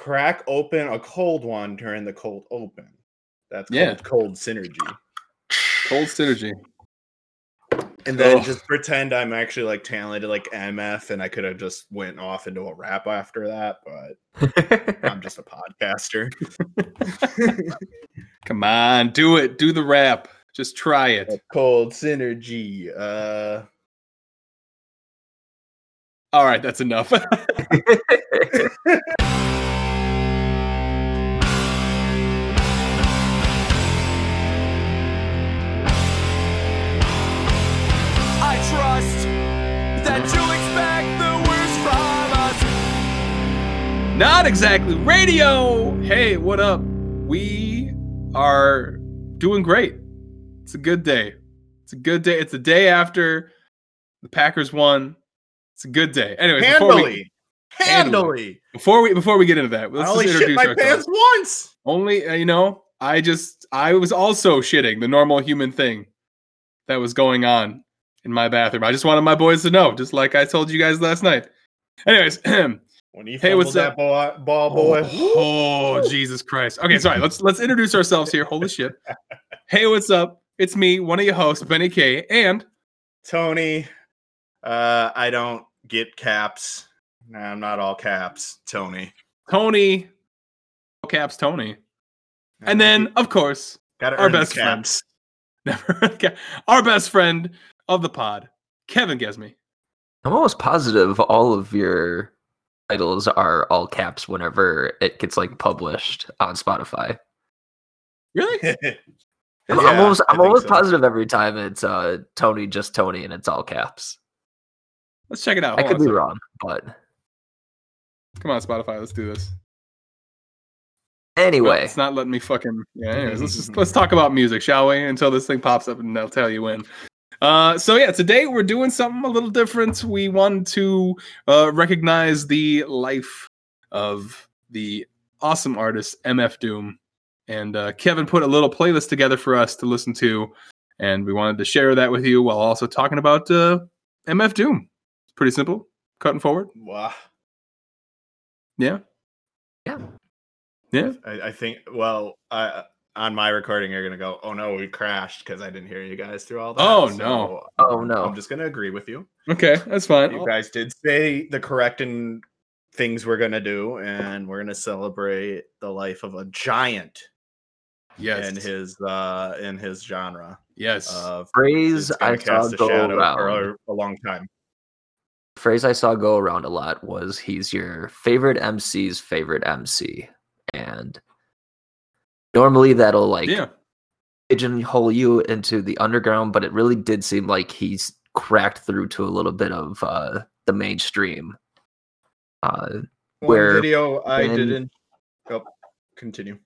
crack open a cold one during the cold open. That's called Yeah. cold synergy. Cold synergy. And then Ugh. just pretend I'm actually like talented like MF and I could have just went off into a rap after that, but I'm just a podcaster. Come on, do it. Do the rap. Just try it. cold synergy. Uh All right, that's enough. Not exactly radio. Hey, what up? We are doing great. It's a good day. It's a good day. It's the day after the Packers won. It's a good day. Anyway, before we, handily. Handily. before we before we get into that, let's only just shit introduce my ourselves. pants once. Only uh, you know, I just I was also shitting the normal human thing that was going on in my bathroom. I just wanted my boys to know, just like I told you guys last night. Anyways, When you Hey, hey, what's that ball, ball boy. Oh, Jesus Christ. Okay, sorry. Let's let's introduce ourselves here. Holy shit. Hey, what's up? It's me, one of your hosts, Benny K, and Tony, uh, I don't get caps. Nah, I'm not all caps. Tony. Tony. Caps Tony. And then, of course, Gotta our best friend. caps. never our best friend of the pod, Kevin Gesme. I'm almost positive all of your titles are all caps whenever it gets like published on Spotify. Really? I'm, Yeah, I'm almost I I'm almost so. positive every time it's uh Tony just Tony and it's all caps. Let's check it out. I could be second. wrong, but Come on, Spotify. Let's do this. Well, anyway, it's not letting me fucking. Yeah. Anyways, let's just let's talk about music, shall we? Until this thing pops up, and I'll tell you when. Uh, so yeah, today we're doing something a little different. We want to uh, recognize the life of the awesome artist MF Doom, and uh, Kevin put a little playlist together for us to listen to, and we wanted to share that with you while also talking about uh, MF Doom. It's pretty simple, cutting forward. Wow. Yeah, yeah. yeah. I, I think. Well, I, on my recording, you're gonna go. Oh no, we crashed because I didn't hear you guys through all that. Oh, So, no. Oh, no. I'm just gonna agree with you. Okay, that's fine. You guys did say the correct and things we're gonna do, and we're gonna celebrate the life of a giant yes, in his uh in his genre yes. of phrase I saw cast a go around. for a long time. phrase I saw go around a lot was he's your favorite MC's favorite MC. And normally that'll like yeah. pigeonhole you into the underground, but it really did seem like he's cracked through to a little bit of uh the mainstream. Uh One Where video I when- didn't. Oh, continue.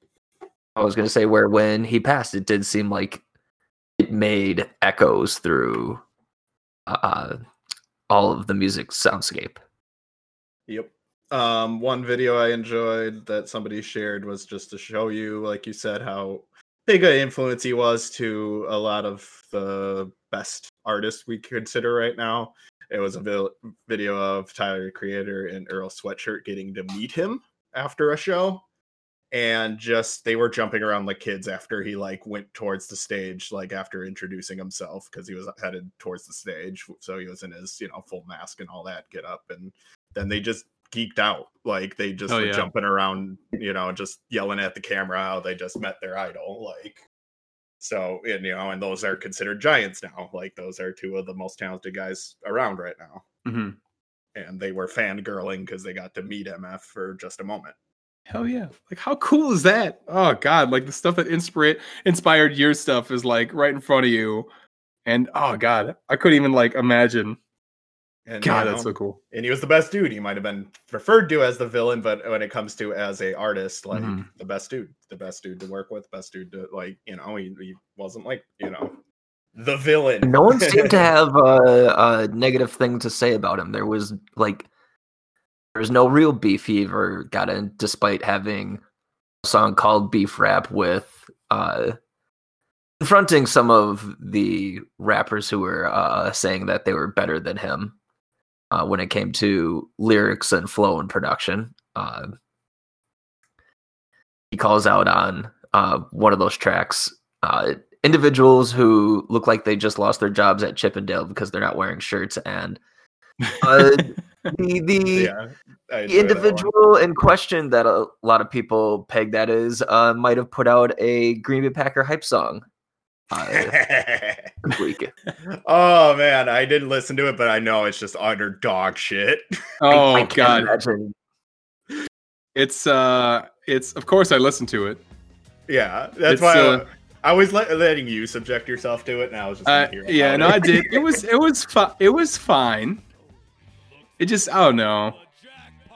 I was gonna say where when he passed, it did seem like it made echoes through uh all of the music soundscape. Yep. Um, one video I enjoyed that somebody shared was just to show you, like you said, how big an influence he was to a lot of the best artists we consider right now. It was a vil- video of Tyler the Creator and Earl Sweatshirt getting to meet him after a show. And just they were jumping around like kids after he like went towards the stage, like after introducing himself, because he was headed towards the stage. So he was in his, you know, full mask and all that get up. And then they just geeked out. Like they just Oh, were yeah. jumping around, you know, just yelling at the camera how they just met their idol. Like so, and you know, and those are considered giants now. Like those are two of the most talented guys around right now. hmm And they were fangirling because they got to meet MF for just a moment. Hell yeah! Like how cool is that? Oh god! Like the stuff that inspired inspired your stuff is like right in front of you, and oh god, I couldn't even like imagine. And God, you that's so cool. and he was the best dude. He might have been referred to as the villain, but when it comes to as a artist, like Mhm. the best dude, the best dude to work with, best dude to like, you know, he, he wasn't like, you know, the villain. No one seemed to have a, a negative thing to say about him. There was like there was no real beef he ever got in, despite having a song called Beef Rap with uh confronting some of the rappers who were uh saying that they were better than him uh when it came to lyrics and flow and production. Uh he calls out on uh, one of those tracks uh, individuals who look like they just lost their jobs at Chippendale because they're not wearing shirts and uh, the the Yeah, I enjoy that one. individual in question that a lot of people peg that is uh, might have put out a Green Bay Packer hype song uh, this oh man, I didn't listen to it, but I know it's just utter dog shit. Oh I can't god, imagine. it's uh, it's of course I listened to it. yeah, that's It's, why uh, I, I was let, letting you subject yourself to it, and I was just Uh, yeah, no, it. I did. It was it was fi- it was fine. It just I don't know.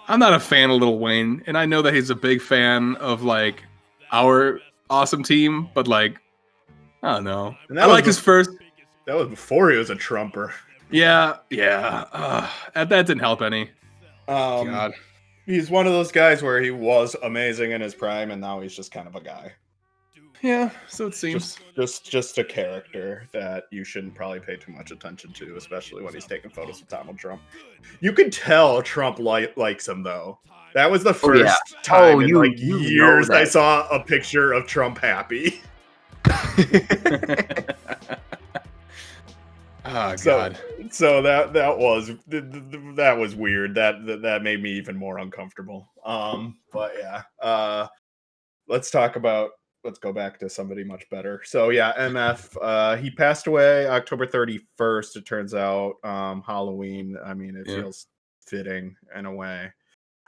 I'm not a fan of Lil Wayne, and I know that he's a big fan of like our awesome team, but like I don't know. And that I was like his first. That was before he was a Trumper. Yeah, yeah. Uh, that that didn't help any. Um, God. he's one of those guys where he was amazing in his prime, and now he's just kind of a guy. Yeah, so it seems. Just, just, just a character that you shouldn't probably pay too much attention to, especially when he's taking photos with Donald Trump. You can tell Trump li- likes him though. That was the Oh, first yeah. time Oh, in you- like you years I saw a picture of Trump happy. oh So, God. so that that was th- th- th- that was weird. That, that that made me even more uncomfortable. Um, but yeah. Uh, let's talk about. Let's go back to somebody much better. So yeah, MF. Uh, he passed away October thirty first. It turns out um, Halloween. I mean, it Yeah. feels fitting in a way.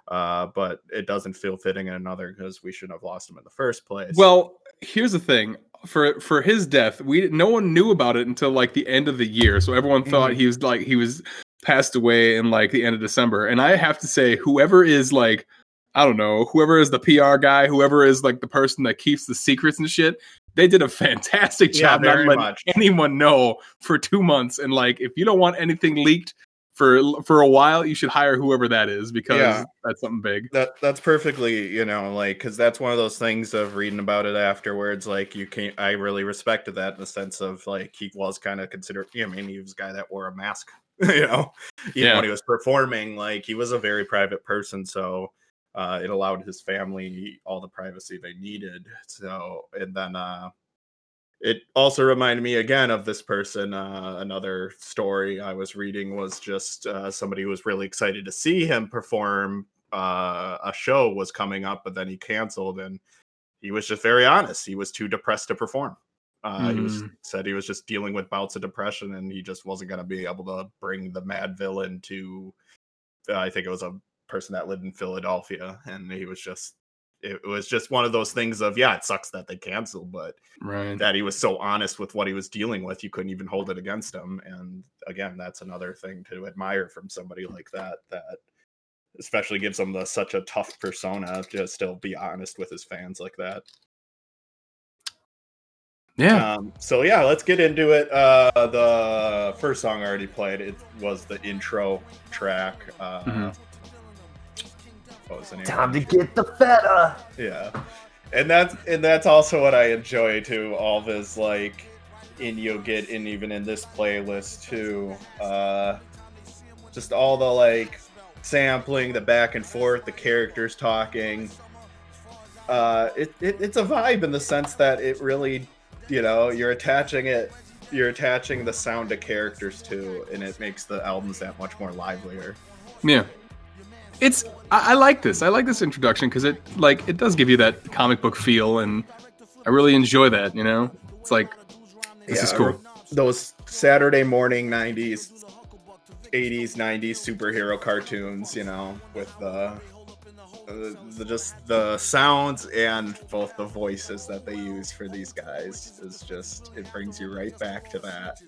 Uh, but it doesn't feel fitting in another because we shouldn't have lost him in the first place. Well, here's the thing. For for his death, we no one knew about it until like the end of the year. So everyone thought Mhm. he was like he was passed away in like the end of December. And I have to say, whoever is like I don't know, whoever is the PR guy, whoever is like the person that keeps the secrets and shit, they did a fantastic Yeah, job not very letting much. anyone know for two months. And like, if you don't want anything leaked for for a while, you should hire whoever that is because Yeah. that's something big. that that's perfectly you know like because that's one of those things of reading about it afterwards like you can't i really respected that in the sense of like he was kind of considered i mean he was a guy that wore a mask you know even Yeah. when he was performing like he was a very private person so uh it allowed his family all the privacy they needed so and then uh it also reminded me again of this person uh, another story i was reading was just uh, somebody who was really excited to see him perform uh, a show was coming up but then he canceled and he was just very honest he was too depressed to perform uh, he was Mhm. said he was just dealing with bouts of depression and he just wasn't going to be able to bring the mad villain to uh, i think it was a person that lived in philadelphia and he was just it was just one of those things of yeah it sucks that they canceled but Right. that he was so honest with what he was dealing with, you couldn't even hold it against him. And again, that's another thing to admire from somebody like that. That especially gives him the such a tough persona to still be honest with his fans like that. yeah. Um, so yeah, let's get into it. Uh, the first song I already played. It was the intro track. Uh, Mhm. What was the name? Time to get the feta. Yeah, and that's and that's also what I enjoy too. All this like, and you'll get in even in this playlist too. Uh, just all the like sampling, the back and forth, the characters talking. Uh, it, it it's a vibe in the sense that it really, you know, you're attaching it. You're attaching the sound to characters too, and it makes the albums that much more livelier. Yeah. It's I, I like this. I like this introduction because it like it does give you that comic book feel, and I really enjoy that. You know, it's like this is cool. those Saturday morning 90s 80s 90s superhero cartoons you know with the, the, the just the sounds and both the voices that they use for these guys is just it brings you right back to that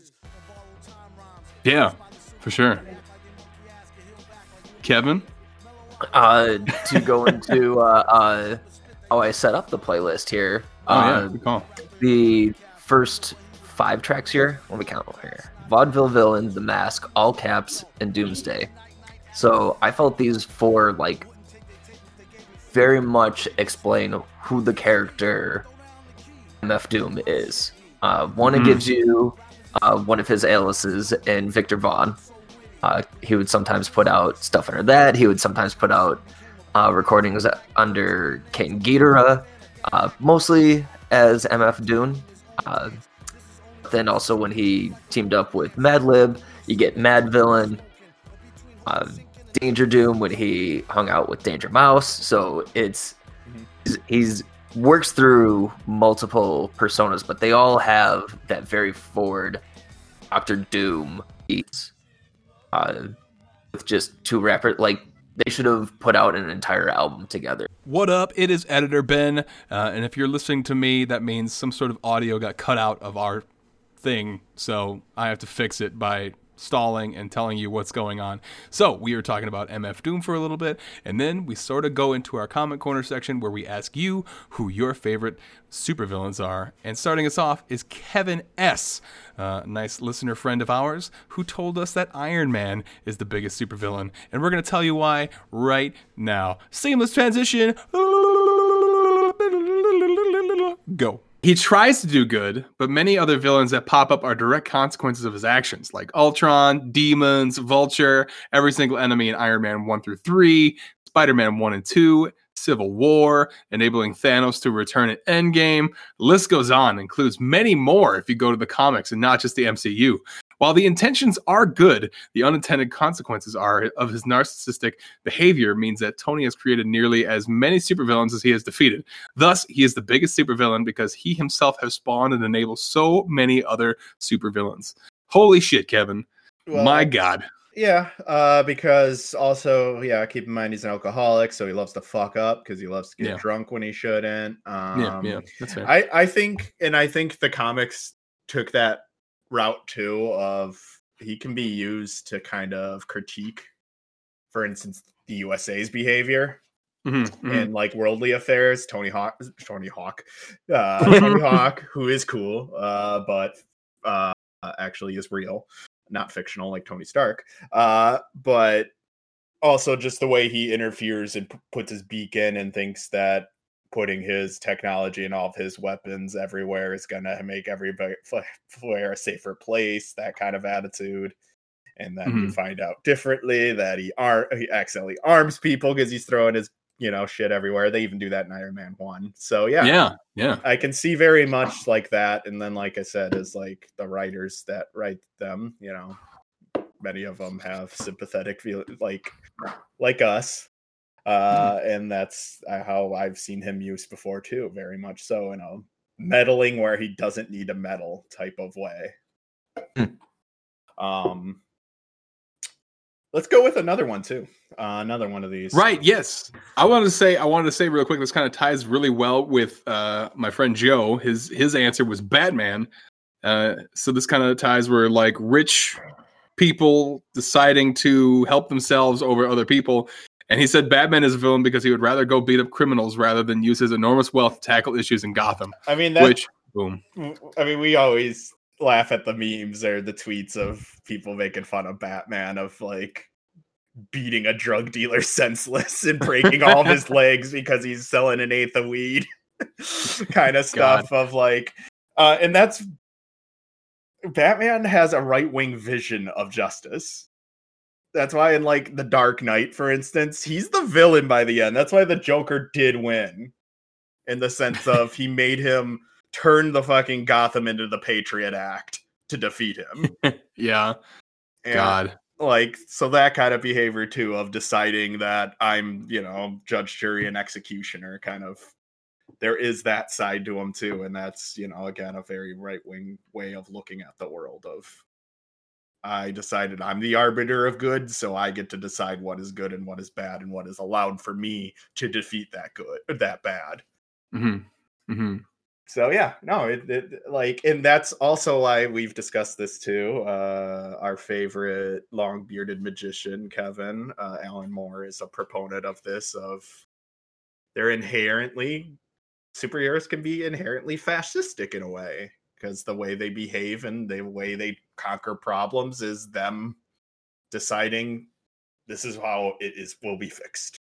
Yeah, for sure. Kevin, Uh, to go into uh, uh, how I set up the playlist here. oh uh, yeah, good call. the first five tracks here. Let me count here: Vaudeville Villain, The Mask, All Caps, and Doomsday. So I felt these four like very much explain who the character MF Doom is. Uh, one, it Mhm. gives you uh, one of his aliases in Viktor Vaughn. Uh, he would sometimes put out stuff under that. He would sometimes put out uh, recordings under King Geedorah. uh, mostly as MF Doom. Uh, then also when he teamed up with Madlib, you get Madvillain, uh, Danger Doom when he hung out with Danger Mouse. So it's he's, he's works through multiple personas, but they all have that very forward Doctor Doom beats. Uh, with just two rappers, like they should have put out an entire album together. What up? It is Editor Ben, uh, and if you're listening to me, that means some sort of audio got cut out of our thing, so I have to fix it by stalling and telling you what's going on. So, we are talking about MF Doom for a little bit, and then we sort of go into our comment corner section where we ask you who your favorite supervillains are. And starting us off is Kevin S., a nice listener friend of ours, who told us that Iron Man is the biggest supervillain. And we're going to tell you why right now. Seamless transition. Go. He tries to do good, but many other villains that pop up are direct consequences of his actions, like Ultron, Demons, Vulture, every single enemy in Iron Man 1 through 3, Spider Man 1 and 2, Civil War, enabling Thanos to return at Endgame. List goes on, includes many more if you go to the comics and not just the MCU. While the intentions are good, the unintended consequences are of his narcissistic behavior means that Tony has created nearly as many supervillains as he has defeated. Thus, he is the biggest supervillain because he himself has spawned and enabled so many other supervillains. Holy shit, Kevin. Well, My God. Yeah, uh, because also, yeah, keep in mind he's an alcoholic, so he loves to fuck up because he loves to get Yeah. drunk when he shouldn't. Um, yeah, yeah, that's fair. I, I think, and I think the comics took that route too of he can be used to kind of critique, for instance, the USA's behavior Mhm, mhm. in like worldly affairs. Tony Hawk, Tony Hawk, uh, Tony Hawk, who is cool, uh, but uh, actually is real, not fictional like Tony Stark. Uh, but also just the way he interferes and p- puts his beak in and thinks that putting his technology and all of his weapons everywhere is gonna make everybody everywhere a safer place. That kind of attitude. And then you Mhm. find out differently that he ar- he accidentally arms people because he's throwing his you know shit everywhere. They even do that in Iron Man One. So yeah, yeah, yeah. I can see very much like that. And then, like I said, is like the writers that write them. You know, many of them have sympathetic feel like like us, uh, and that's uh, how I've seen him used before too. Very much so in a meddling where he doesn't need a meddle type of way. um. Let's go with another one too. Uh, another one of these. Right. Yes. I wanted to say. I wanted to say real quick. This kind of ties really well with uh, my friend Joe. His his answer was Batman. Uh, so this kind of ties where like rich people deciding to help themselves over other people. And he said Batman is a villain because he would rather go beat up criminals rather than use his enormous wealth to tackle issues in Gotham. I mean, that, Which boom. I mean, we always laugh at the memes or the tweets of people making fun of Batman of like beating a drug dealer senseless and breaking all of his legs because he's selling an eighth of weed kind of stuff of like uh and that's Batman has a right-wing vision of justice. That's why in like The Dark Knight for instance, he's the villain by the end. That's why the Joker did win in the sense of he made him turn the fucking Gotham into the Patriot Act to defeat him. Yeah. And, God. Like, so that kind of behavior too of deciding that I'm, you know, judge, jury, and executioner kind of there is that side to him too. And that's, you know, again, a very right wing way of looking at the world of I decided I'm the arbiter of good, so I get to decide what is good and what is bad and what is allowed for me to defeat that good or that bad. hmm hmm So yeah, no, it, it like, and that's also why we've discussed this too. Uh, our favorite long bearded magician, Kevin uh, Alan Moore, is a proponent of this. Of they're inherently superheroes can be inherently fascistic in a way because the way they behave and the way they conquer problems is them deciding this is how it is will be fixed.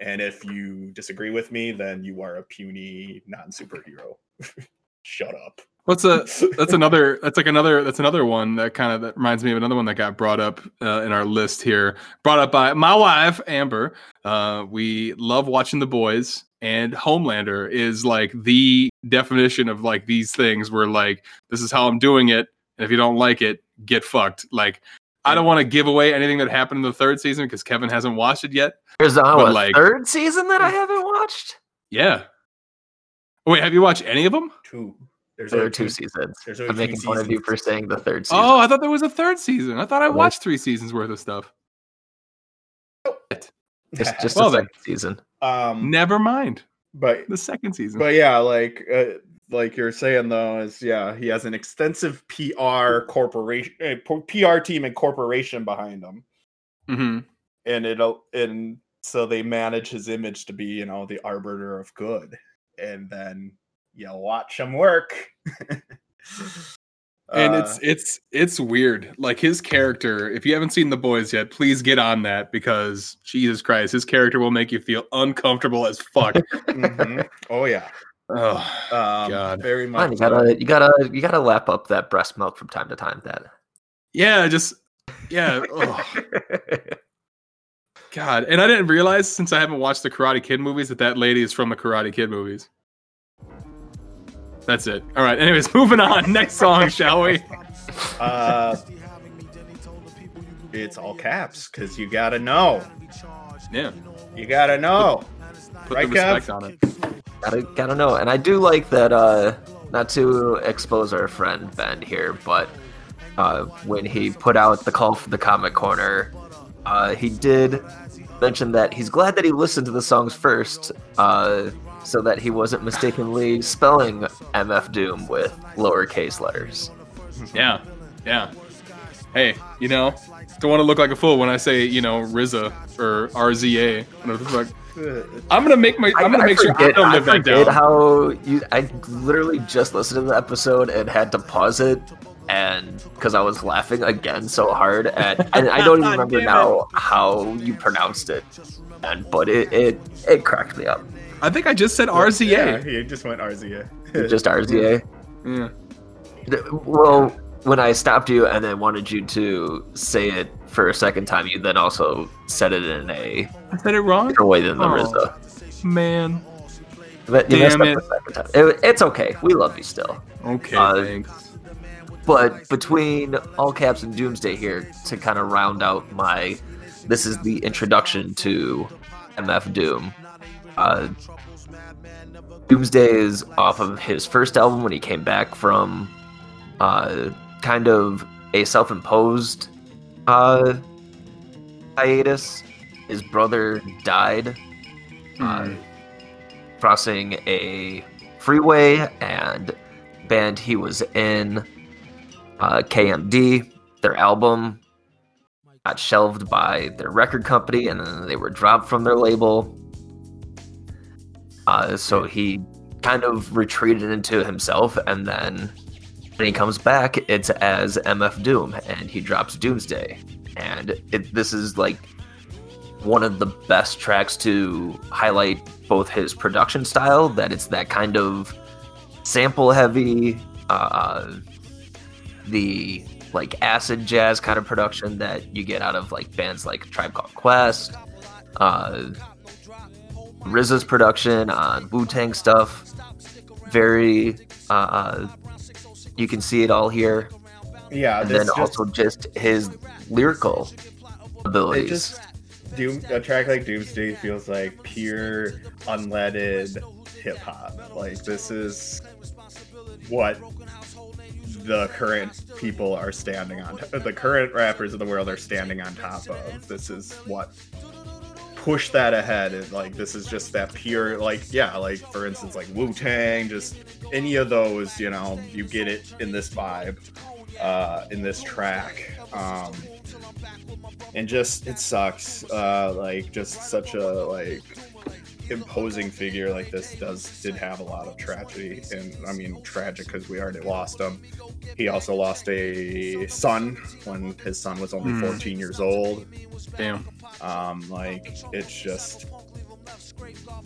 And if you disagree with me, then you are a puny non superhero. Shut up. What's a that's another that's like another that's another one that kind of that reminds me of another one that got brought up uh, in our list here. Brought up by my wife Amber. Uh, we love watching The Boys, and Homelander is like the definition of like these things. Where like this is how I'm doing it, and if you don't like it, get fucked. Like I don't want to give away anything that happened in the third season because Kevin hasn't watched it yet. There's a, But, like- third season that I haven't watched. Yeah. Wait, have you watched any of them? Two. There's There are two seasons. There's I'm making fun of you for saying the third season. Oh, I thought there was a third season. I thought I watched three seasons worth of stuff. it's just well the then. second season. um, Never mind but the second season. but yeah, like uh, like you're saying though, is yeah, he has an extensive PR corporation, uh, PR team and corporation behind him, hmm and it'll and so they manage his image to be you know the arbiter of good, and then you watch him work. and Uh, it's it's it's weird. Like his character. If you haven't seen The Boys yet, please get on that because Jesus Christ, his character will make you feel uncomfortable as fuck. mhm. oh yeah, oh, um, God. very Come on, much. you gotta, you gotta, you gotta lap up that breast milk from time to time. That. yeah, just yeah. Oh, God, and I didn't realize since I haven't watched the Karate Kid movies that that lady is from the Karate Kid movies. That's it. All right. Anyways, moving on. Next song, shall we? Uh, it's all caps because you gotta know. Yeah. You gotta know. Put Right, the respect Kev? on it. gotta, gotta know. And I do like that. Uh, not to expose our friend Ben here, but uh, when he put out the call for the comic corner, uh, he did mention that he's glad that he listened to the songs first, uh, so that he wasn't mistakenly spelling MF Doom with lowercase letters. Yeah. Yeah. Hey, you know, don't want to look like a fool when I say, you know, RZA or RZA. Whatever the fuck. I'm gonna make my. I'm gonna make sure I don't live that down. how you. I literally just listened to the episode and had to pause it, and because I was laughing again so hard at, and I don't even remember now how you pronounced it, and but it it it cracked me up. I think I just said RZA. Yeah, RZA. he just went RZA. Just RZA. Yeah. Well, when I stopped you and then wanted you to say it for a second time, you then also said it in a I said it wrong. different way than the Oh. RZA. Man. But you Damn it. up the second time. It- it's okay. We love you still. Okay. Uh, thanks. but between all caps and doomsday here to kind of round out my this is the introduction to mf doom uh doomsday is off of his first album when he came back from uh kind of a self-imposed uh hiatus his brother died uh, Hmm. crossing a freeway and band he was in uh, KMD. Their album got shelved by their record company, and then they were dropped from their label. Uh, so he kind of retreated into himself, and then when he comes back, it's as MF Doom, and he drops Doomsday, and it, this is like one of the best tracks to highlight both his production style, that it's that kind of sample heavy, uh, the like acid jazz kind of production that you get out of like bands like Tribe Called Quest, uh, RZA's production on Wu Tang stuff. Very, uh, uh, you can see it all here, Yeah, and then just, also just his lyrical it abilities. just Doom a track like Doomsday feels like pure unleaded hip hop. Like this is what the current people are standing on. The current rappers of the world are standing on top of. This is what push that ahead and like this is just that pure like yeah like for instance like wu-tang just any of those you know you get it in this vibe uh in this track um and just it sucks uh like just such a like imposing figure like this does did have a lot of tragedy and i mean tragic because we already lost him he also lost a son when his son was only Hmm. 14 years old Damn. Um like it's just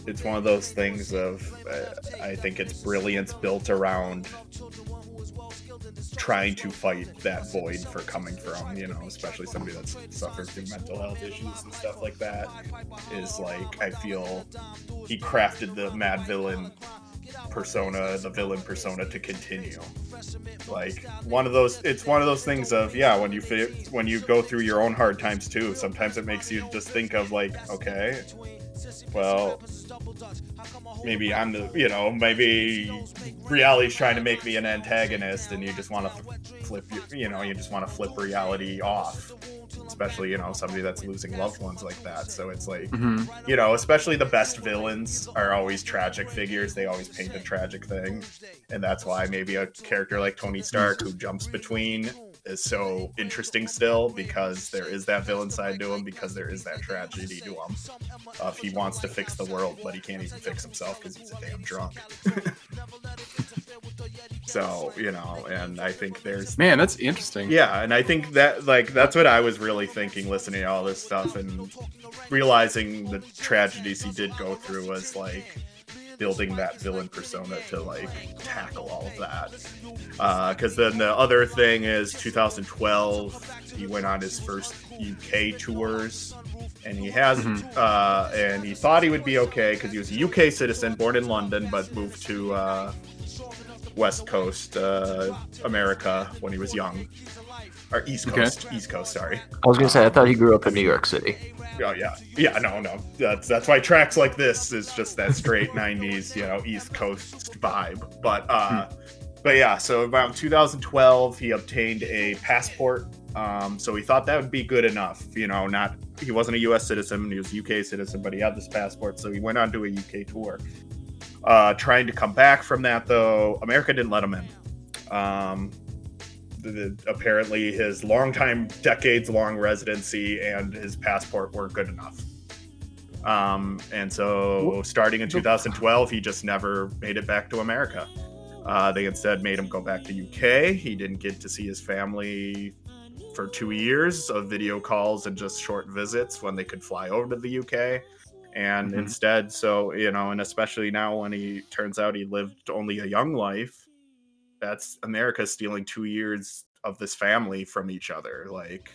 it's one of those things of uh, i think it's brilliance built around trying to fight that void for coming from, you know, especially somebody that's suffered through mental health issues and stuff like that, is like I feel he crafted the mad villain persona, the villain persona to continue. Like one of those, it's one of those things of yeah, when you fit, when you go through your own hard times too, sometimes it makes you just think of like, okay, well, maybe I'm the, you know, maybe reality's trying to make me an antagonist, and you just want to flip, you know, you just want to flip reality off. Especially, you know, somebody that's losing loved ones like that. So it's like, Mhm. you know, especially the best villains are always tragic figures. They always paint a tragic thing. And that's why maybe a character like Tony Stark who jumps between is so interesting still because there is that villain side to him because there is that tragedy to him. Uh, if he wants to fix the world, but he can't even fix himself because he's a damn drunk. so, you know, and I think there's Man, that's interesting. yeah, and I think that like that's what I was really thinking listening to all this stuff and realizing the tragedies he did go through was like building that villain persona to like tackle all of that. Because then the other thing is 2012, he went on his first UK tours. And he has, Mhm. uh, and he thought he would be okay because he was a UK citizen, born in London, but moved to uh, West Coast uh, America when he was young, or East Okay. Coast, East Coast. Sorry. I was gonna say I thought he grew up in New York City. Oh yeah, yeah. No, no. That's that's why tracks like this is just that straight '90s, you know, East Coast vibe. But uh, but yeah. So around 2012, he obtained a passport. Um, so he thought that would be good enough. You know, not he wasn't a U.S. citizen, he was a UK citizen, but he had this passport, so he went on to a UK tour. Uh, trying to come back from that though, America didn't let him in. Um, the, the- apparently his longtime decades long residency and his passport weren't good enough. Um, and so starting in 2012 he just never made it back to america. Uh, they instead made him go back to uk he didn't get to see his family for two years of video calls and just short visits when they could fly over to the uk and Mhm. instead so you know and especially now when he turns out he lived only a young life that's America stealing two years of this family from each other. Like,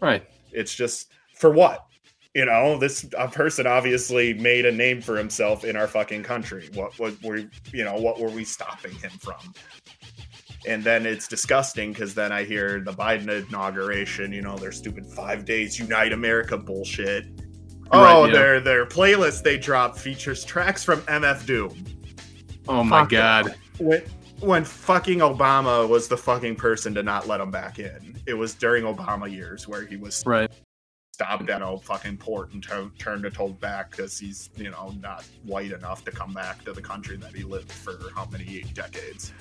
Right. it's just for what? You know, this a person obviously made a name for himself in our fucking country. What what were you know what were we stopping him from? And then it's disgusting because then I hear the Biden inauguration. You know, their stupid five days unite America bullshit. Oh, Right, yeah. their their playlist they drop features tracks from MF Doom Oh my Fuck god. when when fucking Obama was the fucking person to not let him back in. It was during Obama years where he was Right. stopped at a fucking port and to- turned and told back because he's you know not white enough to come back to the country that he lived for how many decades.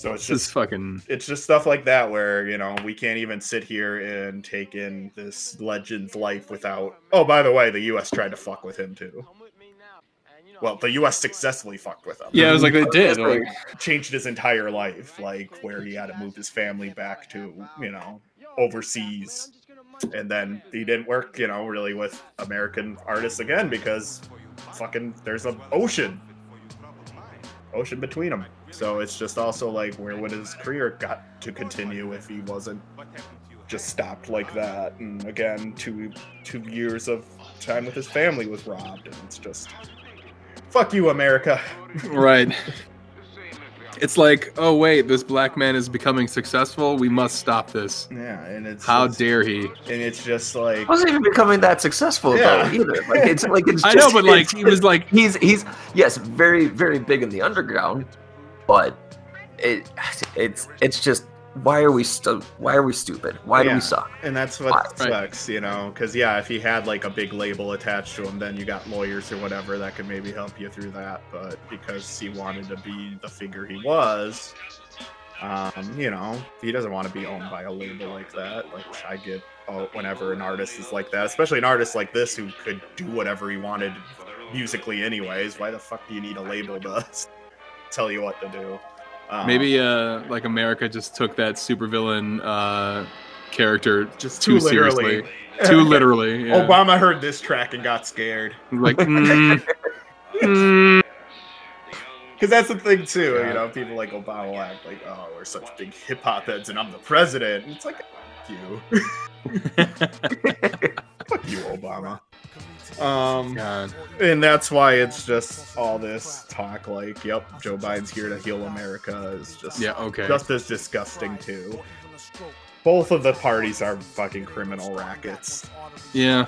So it's This just fucking it's just stuff like that where you know we can't even sit here and take in this legend's life without. Oh, by the way, the U.S. tried to fuck with him too. Well, the U.S. successfully fucked with him Yeah, it was like they did. Like, changed his entire life, like where he had to move his family back to, you know, overseas. And then he didn't work, you know, really with American artists again because fucking there's an ocean. Ocean between them. So it's just also like where would his career got to continue if he wasn't just stopped like that? And again, two two years of time with his family was robbed, and it's just fuck you, America. right. It's like, oh wait, this black man is becoming successful. We must stop this. Yeah, and it's How just- dare he? and it's just like wasn't even becoming that successful Yeah. though either. Like it's like it's. I know, but like he was like, he's he's yes very very big in the underground, but it it's it's just why are we stu- why are we stupid? Why do we suck? and that's what Right. sucks you know because yeah if he had like a big label attached to him then you got lawyers or whatever that could maybe help you through that but because he wanted to be the figure he was um you know he doesn't want to be owned by a label like that like i get oh, whenever an artist is like that especially an artist like this who could do whatever he wanted musically anyways why the fuck do you need a label to tell you what to do um, maybe uh, like America just took that supervillain uh character just too too literally seriously, too literally. Yeah. Obama heard this track and got scared. Like, mm, mm, Because that's the thing too, Yeah. you know. People like Obama act like, "Oh, we're such big hip hop heads, and I'm the president." And it's like, "Fuck you, fuck you, Obama." Um, God. and that's why it's just all this talk like, "Yep, Joe Biden's here to heal America" is just Yeah. Okay. just as disgusting too. Both of the parties are fucking criminal rackets. Yeah.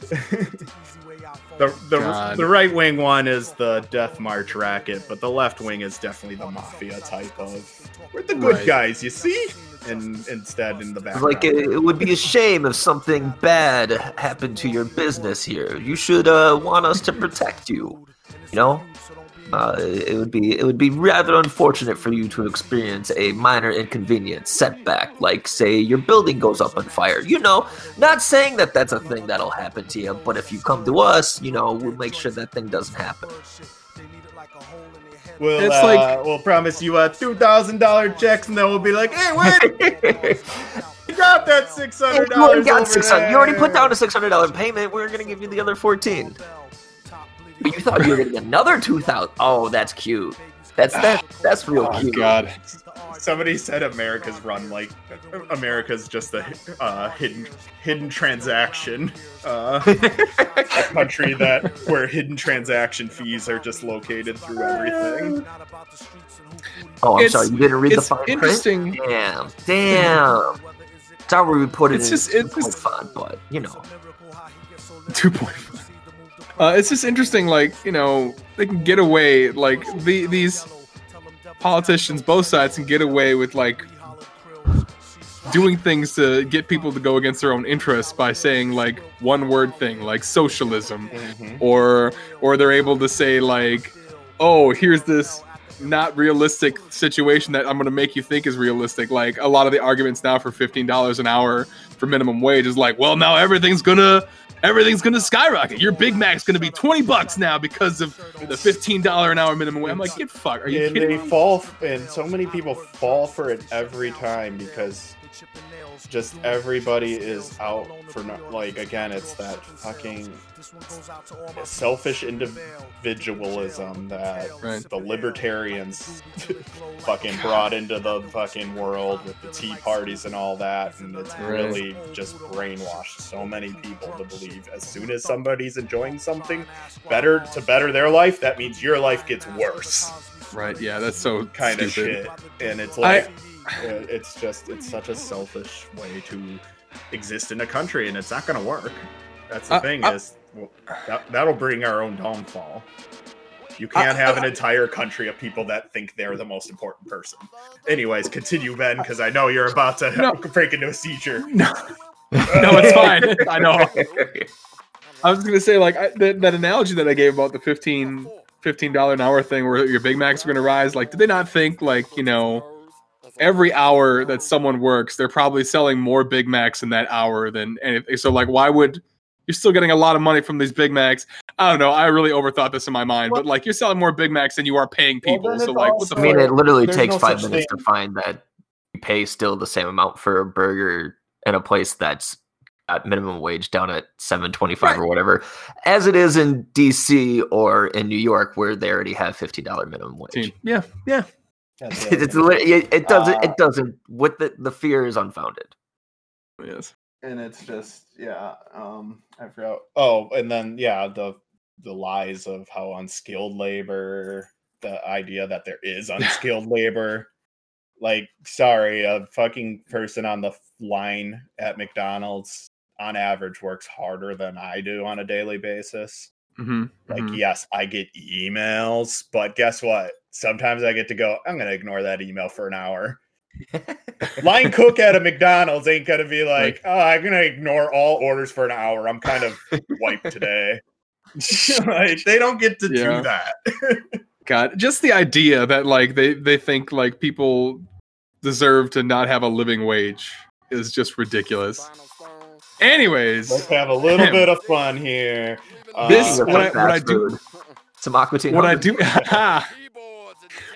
the the, God. the right wing one is the death march racket, but the left wing is definitely the mafia type of we're the good Right. guys, you see? And instead in the background. like it, it would be a shame if something bad happened to your business here. You should uh, want us to protect you. You know, uh, it would be it would be rather unfortunate for you to experience a minor inconvenience, setback, like say your building goes up on fire. You know, not saying that that's a thing that'll happen to you, but if you come to us, you know, we'll make sure that thing doesn't happen. We'll It's uh, like- we'll promise you uh two thousand dollar checks and then we'll be like, hey wait, you got that six hundred you already dollars. got six hundred. You already put down a six hundred dollar payment. We are gonna give you the other fourteen. But you thought you were gonna get another two thousand. Oh, that's cute. That's that. That's real Oh cute. God. Somebody said America's run like America's just a uh, hidden hidden transaction uh, a country that where hidden transaction fees are just located through everything. Oh, I'm It's- sorry. You didn't read the It's fine print. interesting. Damn. Damn. Sorry, we put it It's in just- it's just- font, but you know. Two point five. Uh, it's just interesting, like you know, they can get away, like the these politicians, both sides can get away with like doing things to get people to go against their own interests by saying like one word thing, like socialism, mm-hmm. or or they're able to say like, oh, here's this not realistic situation that I'm going to make you think is realistic. Like a lot of the arguments now for fifteen dollars an hour for minimum wage is like, well, now everything's gonna everything's gonna skyrocket. Your Big Mac's gonna be twenty bucks now because of the fifteen dollar an hour minimum wage. I'm like, get fuck. Are you and kidding they me? fall, and so many people fall for it every time because just everybody is out for not like again. It's that fucking selfish individualism that Right. the libertarians fucking brought into the fucking world with the tea parties and all that, and it's Right. really just brainwashed so many people to believe as soon as somebody's enjoying something better to better their life, that means your life gets worse Right? Yeah, that's so kind of shit. And it's like, uh, it's just, it's such a selfish way to exist in a country, and it's not going to work. That's the Uh, thing uh, is, well, that, that'll bring our own downfall. You can't Uh, have an uh, entire country of people that think they're the most important person. Anyways, continue, Ben, because I know you're about to No. break into a seizure. No, no, it's fine. I know. I was gonna say like I, that, that analogy that I gave about the 15 dollar an hour thing where your Big Macs are gonna rise. Like, did they not think like you know every hour that someone works, they're probably selling more Big Macs in that hour than anything. So like, why would you're still getting a lot of money from these Big Macs? I don't know. I really overthought this in my mind, but like you're selling more Big Macs than you are paying people. then so it's like, what the I fuck? mean, it literally There's takes no five minutes thing- to find that you pay still the same amount for a burger in a place that's at minimum wage down at seven twenty five or whatever, as it is in DC or in New York where they already have fifty dollar minimum wage. Yeah, yeah. That's it's li- it, it doesn't Uh, it doesn't what the the fear is unfounded. Yes. and it's just yeah um i forgot oh and then yeah the the lies of how unskilled labor the idea that there is unskilled labor like sorry a fucking person on the line at mcdonald's on average works harder than i do on a daily basis Mm-hmm. like yes i get emails but guess what sometimes i get to go i'm gonna ignore that email for an hour. Line cook at a mcdonald's ain't gonna be like oh i'm gonna ignore all orders for an hour. I'm kind of wiped today. Like, they don't get to Yeah. do that. God, just the idea that like they they think like people deserve to not have a living wage is just ridiculous. Anyways, let's have a little bit of fun here. This- Uh, what I- what I do- food. Some aqua what I do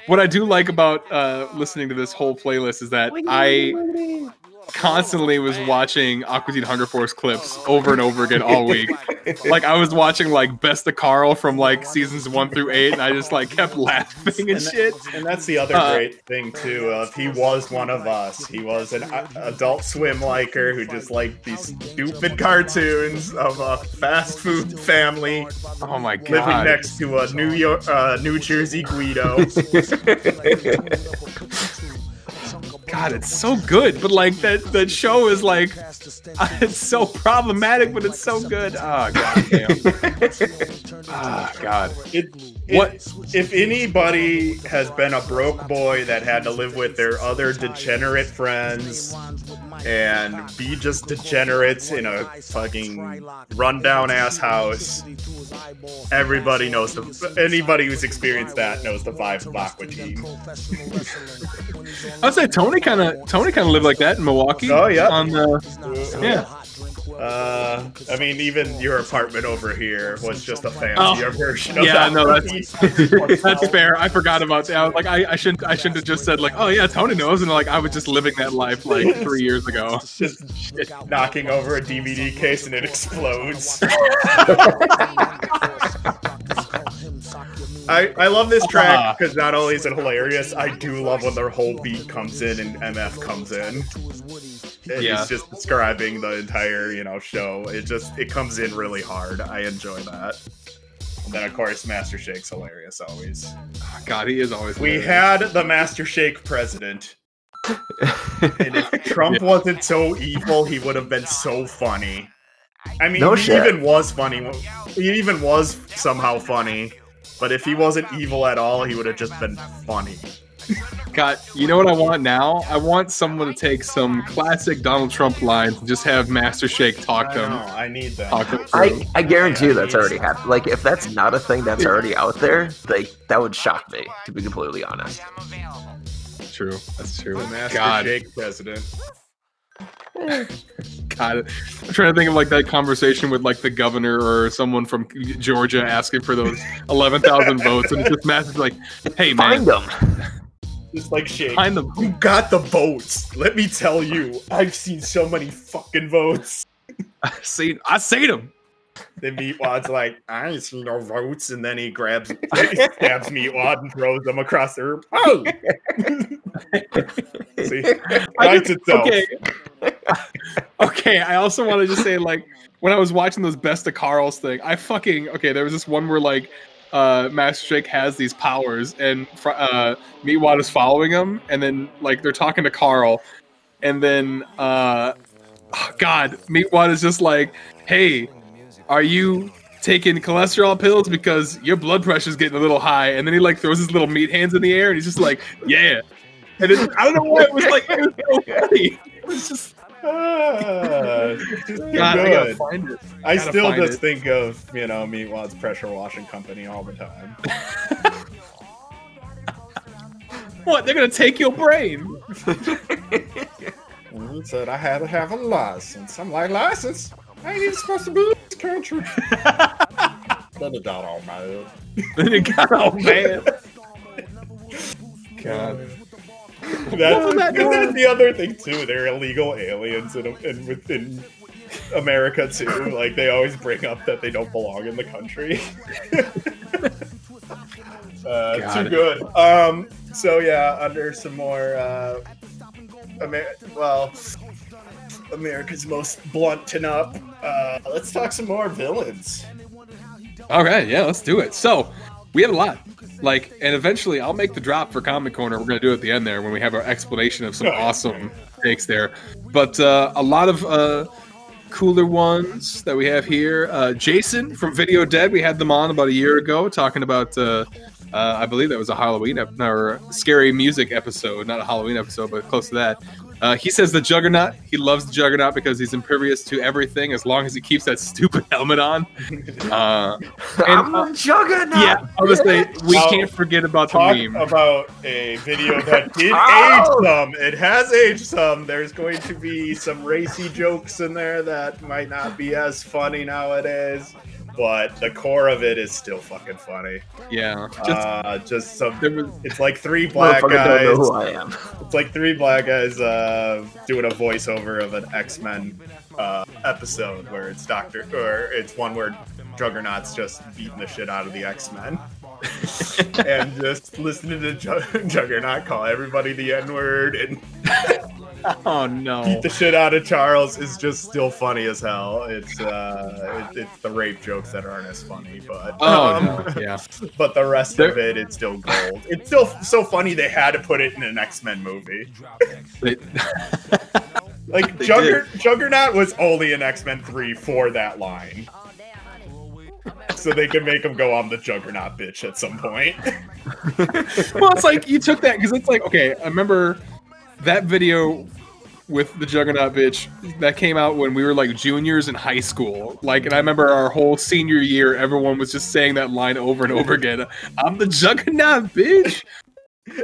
what I do like about uh listening to this whole playlist is that I constantly was watching Aqua Teen Hunger Force clips over and over again all week. like I was watching like Best of Carl from like seasons one through eight, and I just like kept laughing and, And shit. And that's the other Uh, great thing too. Of he was one of us. He was an uh, Adult Swim liker who just liked these stupid cartoons of a fast food family Oh my god! living next to a New York, uh, New Jersey Guido. God, it's so good, but like that that show is like it's so problematic, but it's so good. Oh god damn. Ah god. It, What- what if anybody has been a broke boy that had to live with their other degenerate friends and be just degenerates in a fucking rundown ass house? Everybody knows the anybody who's experienced that knows the vibe of Aqua Teen. I'd say Tony kind of Tony kind of lived like that in Milwaukee. Oh, yeah. On the mm-hmm. yeah. Uh, I mean, even your apartment over here was just a fancier Oh, version of yeah, that. no, that's- That's fair. I forgot about that. I was like, I, I shouldn't. I shouldn't have just said like, oh yeah, Tony knows, and like I was just living that life like three years ago. just knocking over a DVD case and it explodes. I, I love this track because not only is it hilarious, I do love when their whole beat comes in and MF comes in. And Yeah. He's just describing the entire, you know, show. It just it comes in really hard. I enjoy that. And then of course Master Shake's hilarious always. God, he is always. We hilarious. had the Master Shake president. And if Trump wasn't so evil, he would have been so funny. I mean, No he shit. even was funny. He even was somehow funny. But if he wasn't evil at all, he would have just been funny. God, you know what I want now? I want someone to take some classic Donald Trump lines and just have Master Shake talk I them. know. I need that. Talk them. I, I guarantee you that's already happened. Like, if that's not a thing that's already out there, like that would shock me, to be completely honest. True. That's true. The Master God, Shake president. God, I'm trying to think of like that conversation with like the governor or someone from Georgia asking for those eleven thousand votes, and it's just Master's like, "Hey man, Find them. Just like Shake. find them." You got the votes. Let me tell you, I've seen so many fucking votes. I seen, I seen them. Then Meatwad's like, I ain't seen no votes, and then he grabs, he stabs Meatwad and throws them across the room. Oh, see, I writes just- itself. okay. okay, I also want to just say like when I was watching those best of Carl's thing, I fucking okay. There was this one where like uh Master Shake has these powers and uh Meatwad is following him, and then like they're talking to Carl, and then uh oh, God, Meatwad is just like, hey, are you taking cholesterol pills because your blood pressure's getting a little high? And then he like throws his little meat hands in the air, and he's just like, yeah. And I don't know why it was like it was so funny. It was just It's just too God, I good. find it. I still find just it. think of you know Meatwad's pressure washing company all the time. What? They're gonna take your brain? He said I had to have a license. I'm like license. I ain't even supposed to be in this country. then it got all mad. Then it got all mad. God. That's, that that's the other thing too. They're illegal aliens in, in within America too. Like they always bring up that they don't belong in the country. uh, too good. Um. So yeah, under some more. Uh, Amer- well, America's most blunting up. Uh, let's talk some more villains. All right, yeah, let's do it. So we have a lot. Like, and eventually I'll make the drop for Comic Corner. We're gonna do it at the end there when we have our explanation of some awesome takes there. But uh, a lot of uh, cooler ones that we have here. Uh, Jason from Video Dead, we had them on about a year ago talking about. Uh, uh, I believe that was a Halloween ep- or scary music episode, not a Halloween episode, but close to that. Uh, he says the Juggernaut. He loves the Juggernaut because he's impervious to everything as long as he keeps that stupid helmet on. Uh, I'm uh, a juggernaut. yeah, I was say we Oh, can't forget about the meme. about a video that did Ow! age some. It has aged some. There's going to be some racy jokes in there that might not be as funny nowadays. But the core of it is still fucking funny. Yeah, just uh, just some. there was It's like three black Motherfucker don't know guys. who I am. It's like three black guys uh, doing a voiceover of an X Men uh, episode where it's Doctor, or it's one where Juggernaut's just beating the shit out of the X Men. and just listening to Jug- Juggernaut call everybody the N word and oh no. beat the shit out of Charles is just still funny as hell. It's uh, it, it's the rape jokes that aren't as funny, but Oh um, no, yeah. but the rest There- of it, it's still gold. It's still so funny they had to put it in an X Men movie. Like Jugger- Juggernaut was only in X Men Three for that line, so they could make him go on the Juggernaut bitch at some point. well, it's like you took that because it's like okay, I remember that video with the Juggernaut bitch that came out when we were like juniors in high school. Like, and I remember our whole senior year, everyone was just saying that line over and over again. I'm the Juggernaut bitch.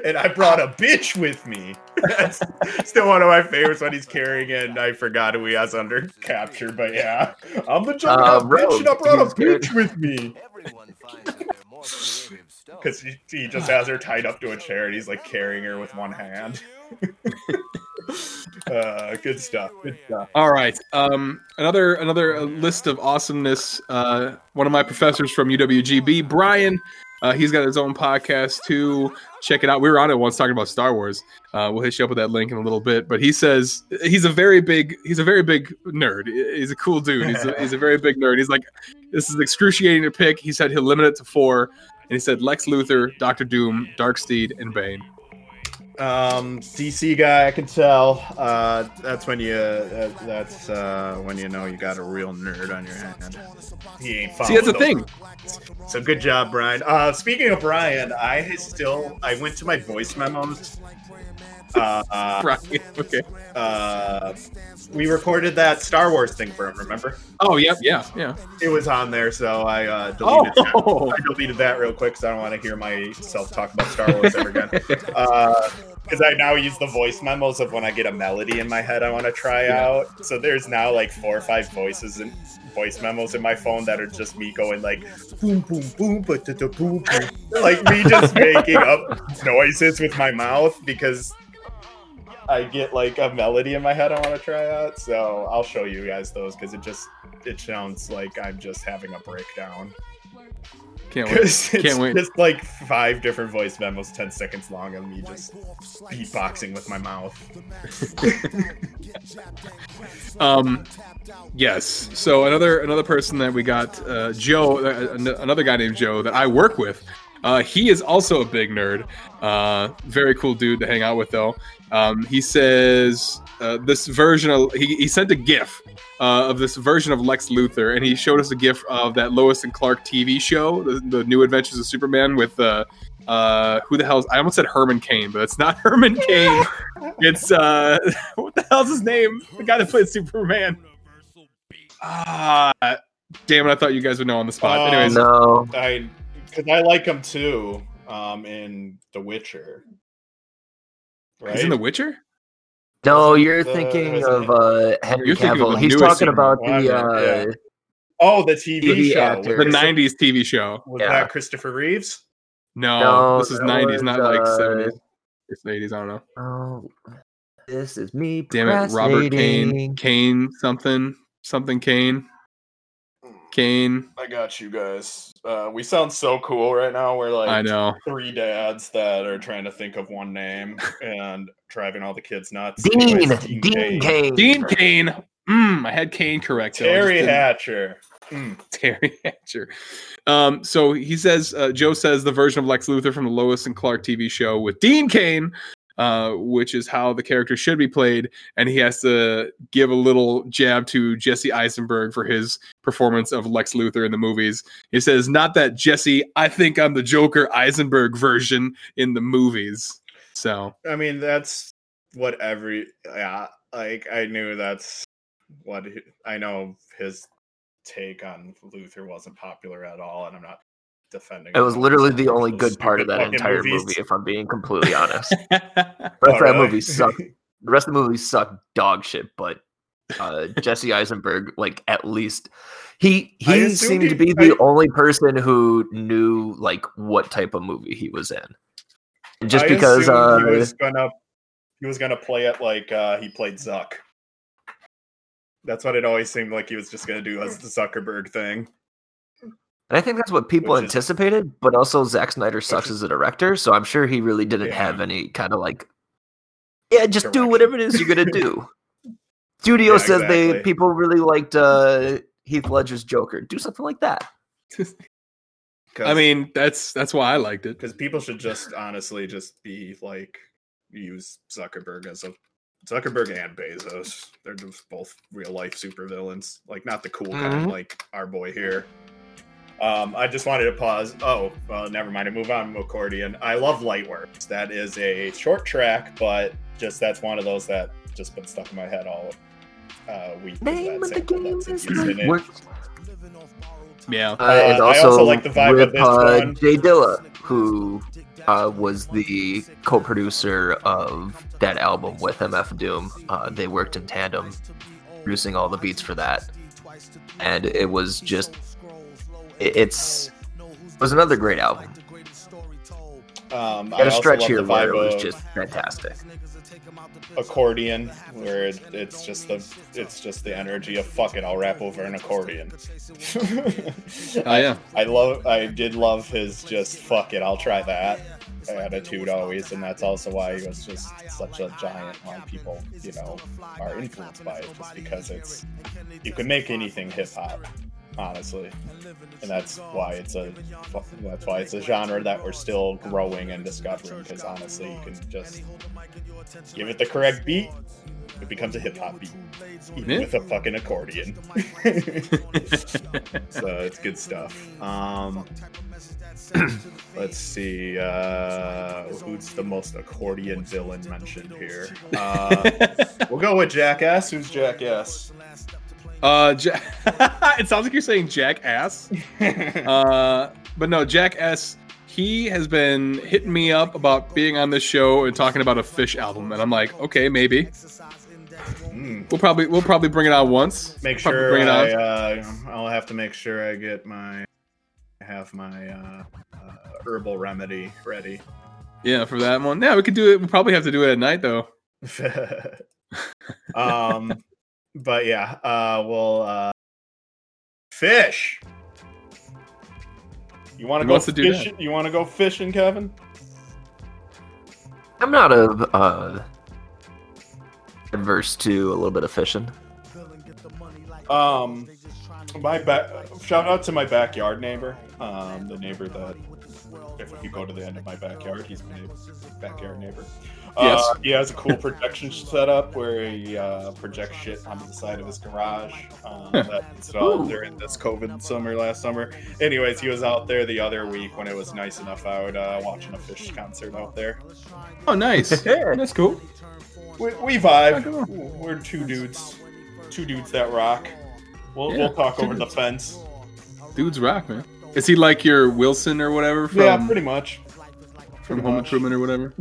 and I brought a bitch with me. That's still one of my favorites when he's carrying it. And I forgot who he has under capture, but yeah, I'm the Juggernaut Uh, bitch, and I Rogue. brought a good. bitch with me. Everyone finds that they're more creative still. Because he, he just has her tied up to a chair and he's like carrying her with one hand. uh, good stuff. Good stuff. All right. Um, another another uh, list of awesomeness. Uh, one of my professors from UWGB, Brian. Uh, he's got his own podcast too. Check it out. We were on it once talking about Star Wars. Uh, we'll hit you up with that link in a little bit. But he says he's a very big he's a very big nerd. He's a cool dude. He's a, he's a very big nerd. He's like this is excruciating to pick. He said he'll limit it to four, and he said Lex Luthor, Doctor Doom, Darkseid, and Bane. Um, DC guy, I can tell. Uh, that's when you. Uh, that's uh, when you know you got a real nerd on your hand. He ain't. See, that's the thing. So good job, Brian. Uh, speaking of Brian, I still I went to my voice memos. Uh, uh, Right. Okay. uh, we recorded that Star Wars thing for him. Remember? Oh, yep. Yeah. Yeah. It was on there, so I uh, deleted that. Oh. I deleted that real quick because I don't want to hear myself talk about Star Wars ever again. Because I now use the voice memos of when I get a melody in my head I want to try Yeah. out. So there's now like four or five voices and voice memos in my phone that are just me going like boom boom boom ba da da boom boom, like me just making up noises with my mouth because I get like a melody in my head I want to try out. So I'll show you guys those because it just it sounds like I'm just having a breakdown. Can't wait. It's Can't wait. just like five different voice memos, 10 seconds long of me just beatboxing with my mouth. Um, yes. So another another person that we got, uh, Joe, uh, another guy named Joe that I work with. Uh, he is also a big nerd. Uh, very cool dude to hang out with, though. Um, he says uh, this version of he, he sent a GIF uh, of this version of Lex Luthor, and he showed us a GIF of that Lois and Clark TV show, the, the New Adventures of Superman, with uh, uh, who the hell? Is, I almost said Herman Cain, but it's not Herman Cain. It's uh, what the hell's his name? The guy that played Superman. Ah, damn it! I thought you guys would know on the spot. Um, Anyways, No, I, because I like him too um, in The Witcher. Right? he's in The Witcher. no, you're the- thinking of uh, Henry You're thinking of Cavill. He's talking about the uh, yeah. oh, the TV, TV show. actor. The '90s TV show. Was Yeah. that Christopher Reeves? No, No, this is '90s, was, not like uh, '70s. It's '80s. I don't know. Oh, this is me. Damn it, Robert Kane, procrastinating. Kane, something, something Kane, Kane. I got you guys. Uh, we sound so cool right now. We're like I know. three dads that are trying to think of one name and driving all the kids nuts. Dean, Anyways, Dean, Kane. Kane. Dean Cain. Mm, I had Kane correct. though. Teri Hatcher. Mm. Teri Hatcher. Um, so he says, uh, Joe says the version of Lex Luthor from the Lois and Clark TV show with Dean Cain, uh, which is how the character should be played, and he has to give a little jab to Jesse Eisenberg for his performance of Lex Luthor in the movies. He says, "Not that Jesse, I think I'm the Joker Eisenberg version in the movies." So I mean, that's what every yeah. Like I knew that's what he, I know. His take on Luthor wasn't popular at all, and I'm not defending. It was literally the only good part of that entire movies. movie, if I'm being completely honest. The Oh, rest of that really? movie sucked. The rest of the movie sucked dog shit, but uh, Jesse Eisenberg, like at least he he assumed seemed to he- be the I- only person who knew like what type of movie he was in. And just I because uh, he was gonna he was gonna play it like uh, he played Zuck. That's what it always seemed like he was just gonna do as the Zuckerberg thing. And I think that's what people Which is- anticipated, but also Zack Snyder sucks is- as a director, so I'm sure he really didn't Yeah. have any kind of like, yeah, just do whatever it is you're gonna do. Studio Yeah, says they people really liked uh, Heath Ledger's Joker. Do something like that. I mean, that's that's why I liked it. because people should just honestly just be like use Zuckerberg as a Zuckerberg and Bezos. They're just both real life supervillains. Like not the cool kind, Mhm. like our boy here. Um, I just wanted to pause. Oh, well, never mind. I move on to accordion. I love Lightworks. That is a short track, but just that's one of those that just been stuck in my head all uh, week. Name of the game is used in it. Lightworks. Yeah. Uh, and Uh, I also, also like the vibe of with this uh, one. J Dilla, who uh, was the co-producer of that album with MF Doom. Uh, they worked in tandem, producing all the beats for that, and it was just it, it's it was another great album. Um, Got a stretch here the where it was just fantastic. accordion where it, it's just the it's just the energy of fuck it i'll rap over an accordion Oh yeah. i love i did love his just fuck it i'll try that attitude always and that's also why he was just such a giant why people you know are influenced by it just because it's you can make anything hip-hop honestly. And that's why it's a that's why it's a genre that we're still growing and discovering because honestly you can just give it the correct beat it becomes a hip-hop beat even Yeah. with a fucking accordion. So it's good stuff. Um let's see uh who's the most accordion villain mentioned here? Uh we'll go with jackass. Who's jackass Uh, ja- it sounds like you're saying jackass. Uh, but no, Jack S. He has been hitting me up about being on this show and talking about a Phish album, and I'm like, okay, maybe Mm. we'll probably we'll probably bring it out once. make Probably sure bring it I, out. uh, I'll have to make sure I get my have my uh, uh, herbal remedy ready. Yeah, for that one. Yeah, we could do it. We probably have to do it at night though. um, but yeah, uh, well, uh, fish. You want to go wants to do that? fishing? You want to go fishing, Kevin? I'm not a uh, adverse to a little bit of fishing. Um, my back. Shout out to my backyard neighbor. Um, the neighbor that, if you go to the end of my backyard, he's my backyard neighbor. Yes. Uh, he has a cool projection setup where he uh, projects shit onto the side of his garage. Um, that installed during this COVID summer last summer. Anyways, he was out there the other week when it was nice enough out, uh, watching a Phish concert out there. Oh, nice. That's cool. We, we vibe. Fuck We're two dudes, two dudes that rock. We'll, Yeah, we'll talk two over the fence. Dudes rock, man. Is he like your Wilson or whatever from yeah, pretty much. From Home much. Improvement or whatever?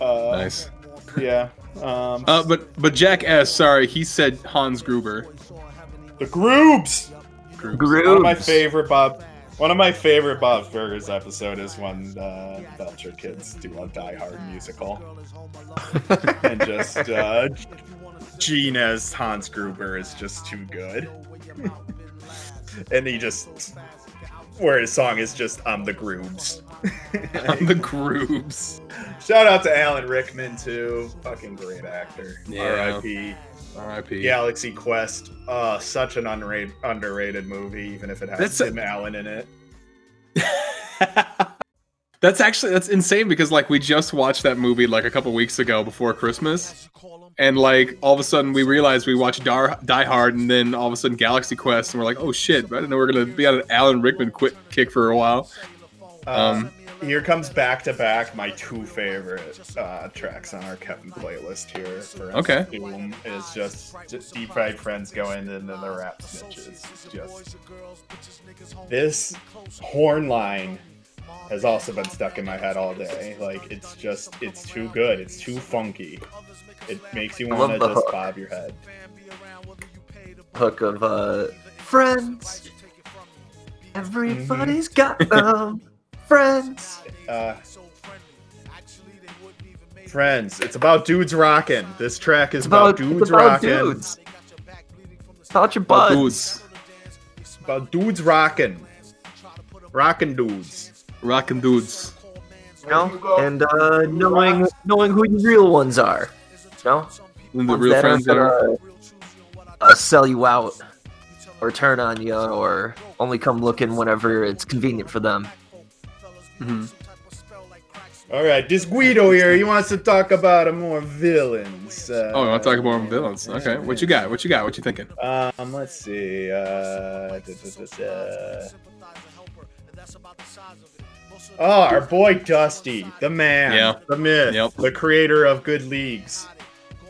uh, Nice. Yeah. Um, Uh, but but Jack S. Sorry, he said Hans Gruber. the Groobs. Gruber. One of my favorite Bob. One of my favorite Bob Burgers episode is when uh, Belcher kids do a Die Hard musical, and just uh, Gene as Hans Gruber is just too good, and he just where his song is just "I'm the Groobs." the Grooves. Shout out to Alan Rickman too, fucking great actor. Yeah. R.I.P. R.I.P. Galaxy Quest, uh, such an unrated, underrated movie, even if it has That's a- Tim Allen in it. that's actually that's insane because like we just watched that movie like a couple weeks ago before Christmas, and like all of a sudden we realized we watched Dar- Die Hard, and then all of a sudden Galaxy Quest, and we're like, oh shit! I didn't know we are gonna be on an Alan Rickman quit kick for a while. Um, here comes back to back my two favorite uh, tracks on our Kevin playlist here. For Okay. Doom is just, just Deep Fried Friends going and then the rap snitches. Just this horn line has also been stuck in my head all day. Like it's just it's too good. It's too funky. It makes you want to just hook. bob your head. Hook of uh, friends. Everybody's got them. Friends. Uh, friends, it's about dudes rocking. This track is about, about, dudes it's about rocking. dudes. It's about your About buds. dudes. It's about dudes rocking. Rocking dudes. Rockin' dudes. You know? And uh, knowing knowing who your real ones are. You know? And the Ones real that friends that are. uh, sell you out or turn on you or only come looking whenever it's convenient for them. Mhm. All right, this Guido here, he wants to talk about a more villains. Uh, Oh, I want to talk about more villains. Okay, what you got? What you got? What you thinking? Um, let's see. Uh, da, da, da, da. Oh, our boy Dusty, the man, Yeah. the myth, Yep. the creator of good leagues.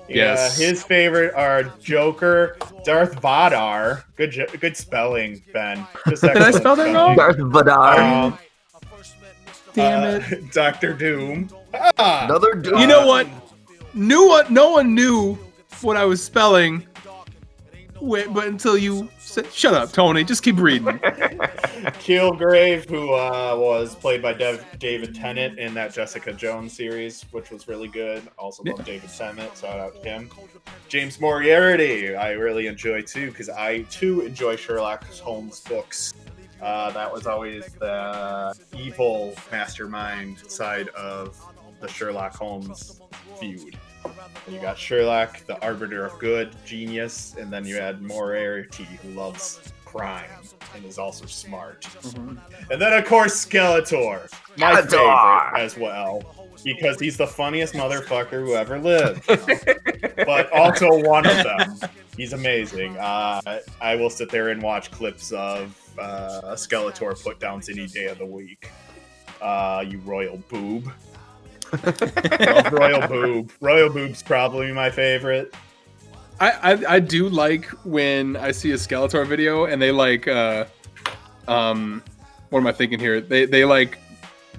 Yes. Yeah, his favorite are Joker, Darth Vadar. Good, good spelling, Ben. Just Did I excellent spell that wrong? Darth Vadar. Um, Damn uh, it. Doctor Doom. Ah, Another dude. You know what? Knew what? No one knew what I was spelling. Wait, but until you said, "Shut up, Tony," just keep reading. Kilgrave, who uh, was played by Dev- David Tennant in that Jessica Jones series, which was really good. Also love David Tennant. Shout out to him. James Moriarty, I really enjoy too, because I too enjoy Sherlock Holmes books. Uh, that was always the evil mastermind side of the Sherlock Holmes feud. You got Sherlock, the arbiter of good, genius, and then you had Moriarty, who loves crime and is also smart. And then, of course, Skeletor, my Skeletor! favorite as well, because he's the funniest motherfucker who ever lived, but also one of them. He's amazing. Uh, I will sit there and watch clips of uh, Skeletor put downs any day of the week. Uh, you royal boob. Love royal boob. Royal boob's probably my favorite. I, I I do like when I see a Skeletor video and they like uh um what am I thinking here? They they like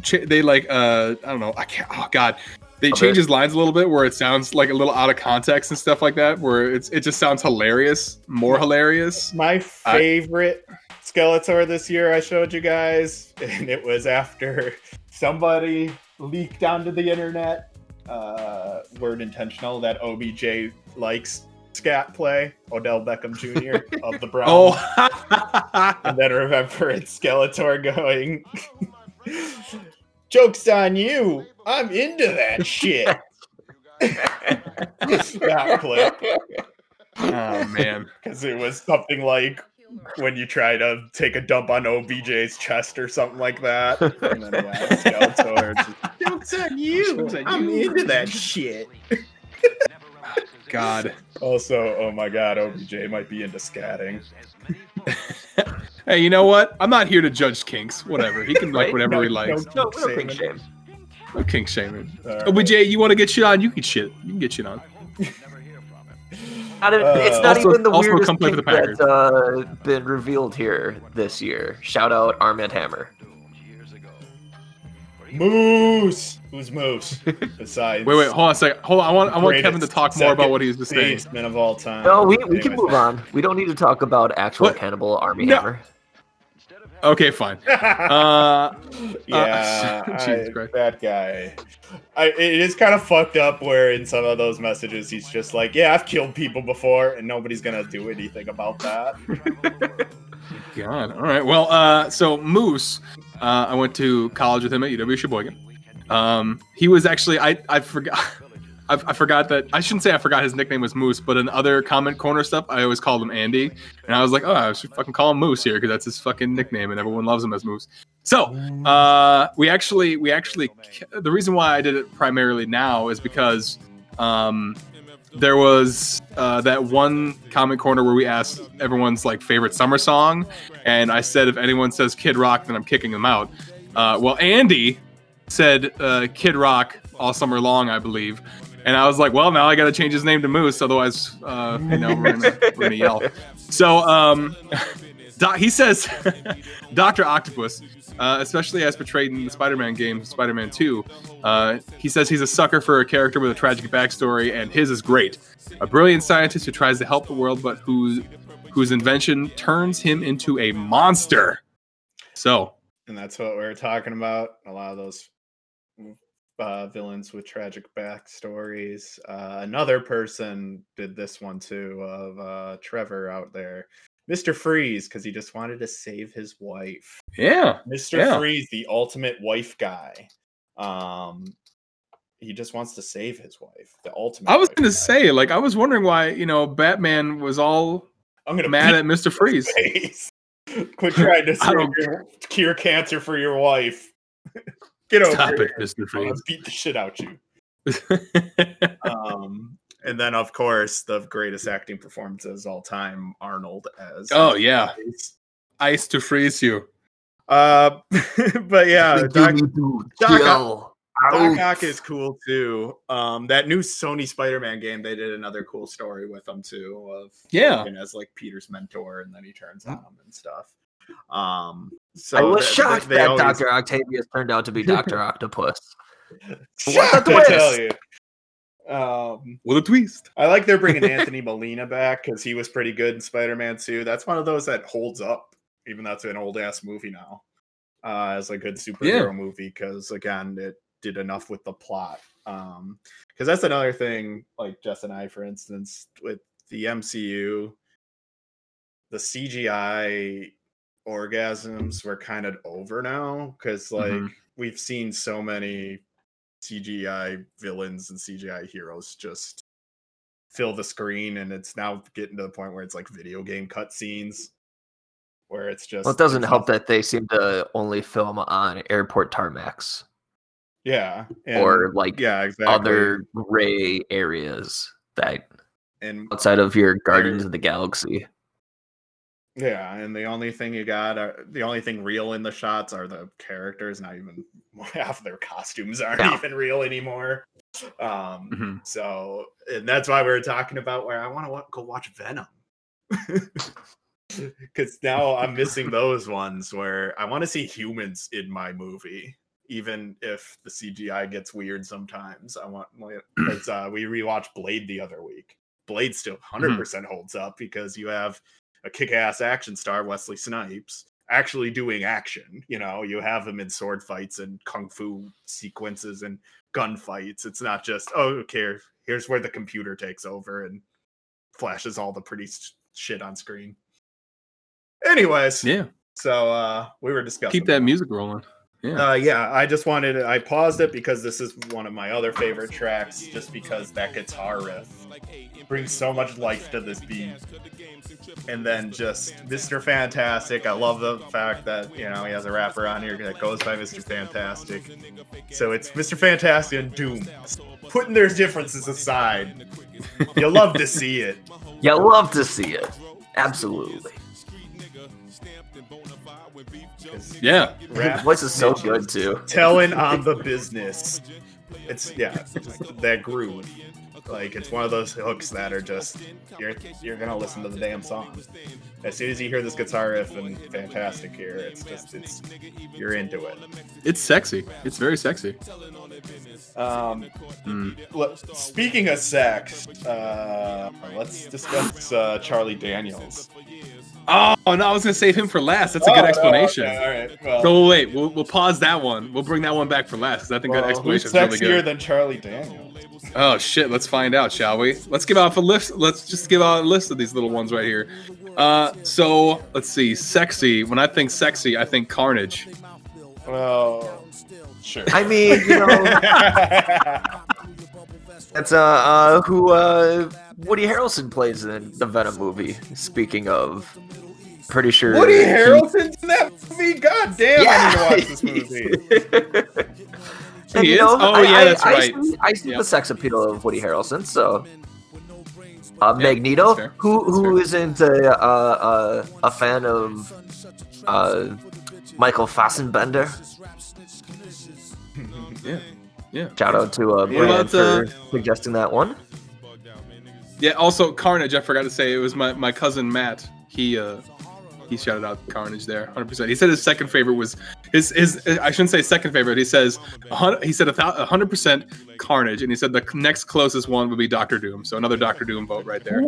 ch- they like uh I don't know I can't oh god they Okay. change his lines a little bit where it sounds like a little out of context and stuff like that where it's it just sounds hilarious more hilarious My favorite Skeletor this year I showed you guys, and it was after somebody leaked onto the internet, uh, word intentional, that OBJ likes scat play, Odell Beckham Jr. of the Browns. oh And then remember it's Skeletor going, Joke's on you. I'm into that shit. that clip. oh man Because it was something like when you try to take a dump on OBJ's chest or something like that. And then, yeah, Joke's on you. I'm into that shit. god Also, oh my god, OBJ might be into scatting. hey you know what I'm not here to judge kinks whatever he can like whatever No- he likes no No, no shaming. kink shame. no kink shaming Alright. OBJ you want to get shit on you can shit you can get shit on Not even- Uh, it's not Also- even the also weirdest come play for the that's uh, been revealed here this year. Shout out Armand Hammer. Moose! Who's Moose? Besides. Wait, wait, hold on a second. Hold on. I want I want Kevin to talk more about what he's just saying. Baseman of all time. No, we, we can move on. We don't need to talk about actual What? cannibal Army No. Hammer. Okay, fine. Uh, yeah, Jesus I- Christ. that guy. I, it is kind of fucked up where in some of those messages he's just like, "Yeah, I've killed people before, and nobody's gonna do anything about that." God. All right. Well, uh, so Moose, uh, I went to college with him at UW Sheboygan. Um, he was actually I I forgot. I, I forgot that I shouldn't say I forgot his nickname was Moose, but in other comment corner stuff, I always called him Andy, and I was like, oh, I should fucking call him Moose here because that's his fucking nickname, and everyone loves him as Moose. So, uh, we actually, we actually, the reason why I did it primarily now is because, um, there was uh, that one comment corner where we asked everyone's like favorite summer song, and I said if anyone says Kid Rock, then I'm kicking them out. Uh, well, Andy said uh, Kid Rock all summer long, I believe, and I was like, well, now I got to change his name to Moose, otherwise, uh, you know, we're gonna, we're yell. So, um, he says, Doctor Octopus uh, especially as portrayed in the Spider-Man game, Spider-Man 2. Uh, he says he's a sucker for a character with a tragic backstory, and his is great. A brilliant scientist who tries to help the world, but whose whose invention turns him into a monster. So, and that's what we are talking about. A lot of those uh, villains with tragic backstories. Uh, another person did this one too of uh, Trevor out there, Mister Freeze, because he just wanted to save his wife. yeah, Mister Yeah. Freeze, the ultimate wife guy. Um, he just wants to save his wife. The ultimate. I was going to say, like, I was wondering why, you know, Batman was all I'm gonna mad at Mister Freeze. Quit trying to cure, cure cancer for your wife. Get over Stop it. it, Mister I'm Freeze. gonna beat the shit out you. um, and then of course the greatest acting performances all time, Arnold as Oh, yeah. Freeze. Ice to freeze you. Uh, but yeah, Doc, Doc- Kill. Doc Ock is cool too. Um, that new Sony Spider-Man game, they did another cool story with him too, of Yeah. as like Peter's mentor, and then he turns on him and stuff. Um, so I was th- shocked they that always- Dr. Octavius turned out to be Dr. Octopus. Shocked, the I tell twist? you. Um, With a twist. I like they're bringing Anthony Molina back because he was pretty good in Spider-Man 2. That's one of those that holds up, even though it's an old ass movie now, uh, as a good superhero movie. Because again, it did enough with the plot. Um, because that's another thing. Like Jess and I, for instance, with the MCU, the CGI orgasms were kind of over now because like Mhm. we've seen so many CGI villains and CGI heroes just fill the screen, and it's now getting to the point where it's like video game cutscenes, where it's just. Well, it doesn't help that they seem to only film on airport tarmacs Yeah, and- or like yeah, exactly. other gray areas that and outside of your Guardians of the Galaxy. Yeah, and the only thing you got, are, the only thing real in the shots are the characters. Not even half their costumes aren't Yeah. even real anymore. Um, Mhm. So, and that's why we were talking about where I want to go watch Venom. Because now I'm missing those ones where I want to see humans in my movie, even if the CGI gets weird sometimes. I want, because uh, we rewatched Blade the other week. Blade still 100% holds up because you have a kick ass action star, Wesley Snipes, actually doing action. You know, you have him in sword fights and kung fu sequences and gunfights. It's not just oh, okay, here's where the computer takes over and flashes all the pretty shit on screen. Anyways, Yeah. so uh we were discussing Keep that music rolling. Yeah. Uh, yeah, I just wanted I paused it because this is one of my other favorite tracks, just because that guitar riff brings so much life to this beat. And then just Mr. Fantastic. I love the fact that you know he has a rapper on here that goes by Mr. Fantastic. So it's Mr. Fantastic and Doom. Putting their differences aside, you love to see it. Yeah, love to see it. Absolutely. Yeah. Rap His voice is so good too. telling on the business. It's yeah, that groove. Like it's one of those hooks that are just you're you're gonna listen to the damn song. As soon as you hear this guitar riff and fantastic here, it's just it's you're into it. It's sexy. It's very sexy. Um, Mm. look, speaking of sex, uh, let's discuss uh, Charlie Daniels. Oh, no, I was going to save him for last. That's a Oh, good oh, explanation. okay, all right. Well, So wait, we'll, we'll pause that one. We'll bring that one back for last because I think well, that who's explanation is really sexier good. than Charlie Daniels? Oh shit, let's find out, shall we? Let's give out a list. Let's just give out a list of these little ones right here. Uh, so let's see, sexy. When I think sexy, I think Carnage. Well, sure. I mean, you know, that's uh, uh who uh Woody Harrelson plays in the Venom movie. Speaking of, pretty sure Woody he- Harrelson's in that movie. God damn, I need to watch this movie. and, He you is? know, Oh, I, yeah, I- that's I right. see, I see Yep. the sex appeal of Woody Harrelson. So, uh, Yeah, Magneto, that's fair. who That's who fair. isn't a uh, uh, a fan of uh Michael Fassbender? Yeah, yeah, Shout out to uh, What Brad about, uh, for suggesting that one. Yeah. Also, Carnage. I forgot to say it was my, my cousin Matt. He uh he shouted out Carnage there, hundred percent. He said his second favorite was his his I shouldn't say second favorite. He says he said a hundred percent Carnage, and he said the next closest one would be Doctor Doom. So another Doctor Doom vote right there.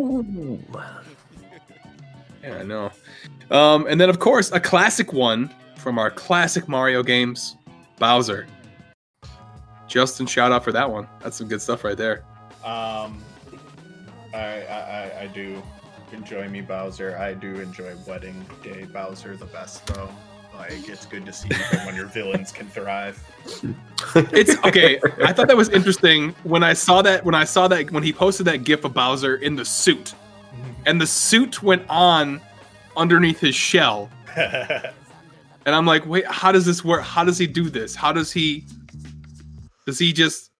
Yeah, I know. Um, and then of course a classic one from our classic Mario games, Bowser. Justin, shout out for that one. That's some good stuff right there. Um, I, I I- do enjoy me Bowser. I do enjoy Wedding Day Bowser the best though. Like it's good to see when your villains can thrive. It's okay. I thought that was interesting when I saw that when I saw that when he posted that gif of Bowser in the suit, mm-hmm. and the suit went on underneath his shell, and I'm like, wait, how does this work? How does he do this? How does he? Does he just?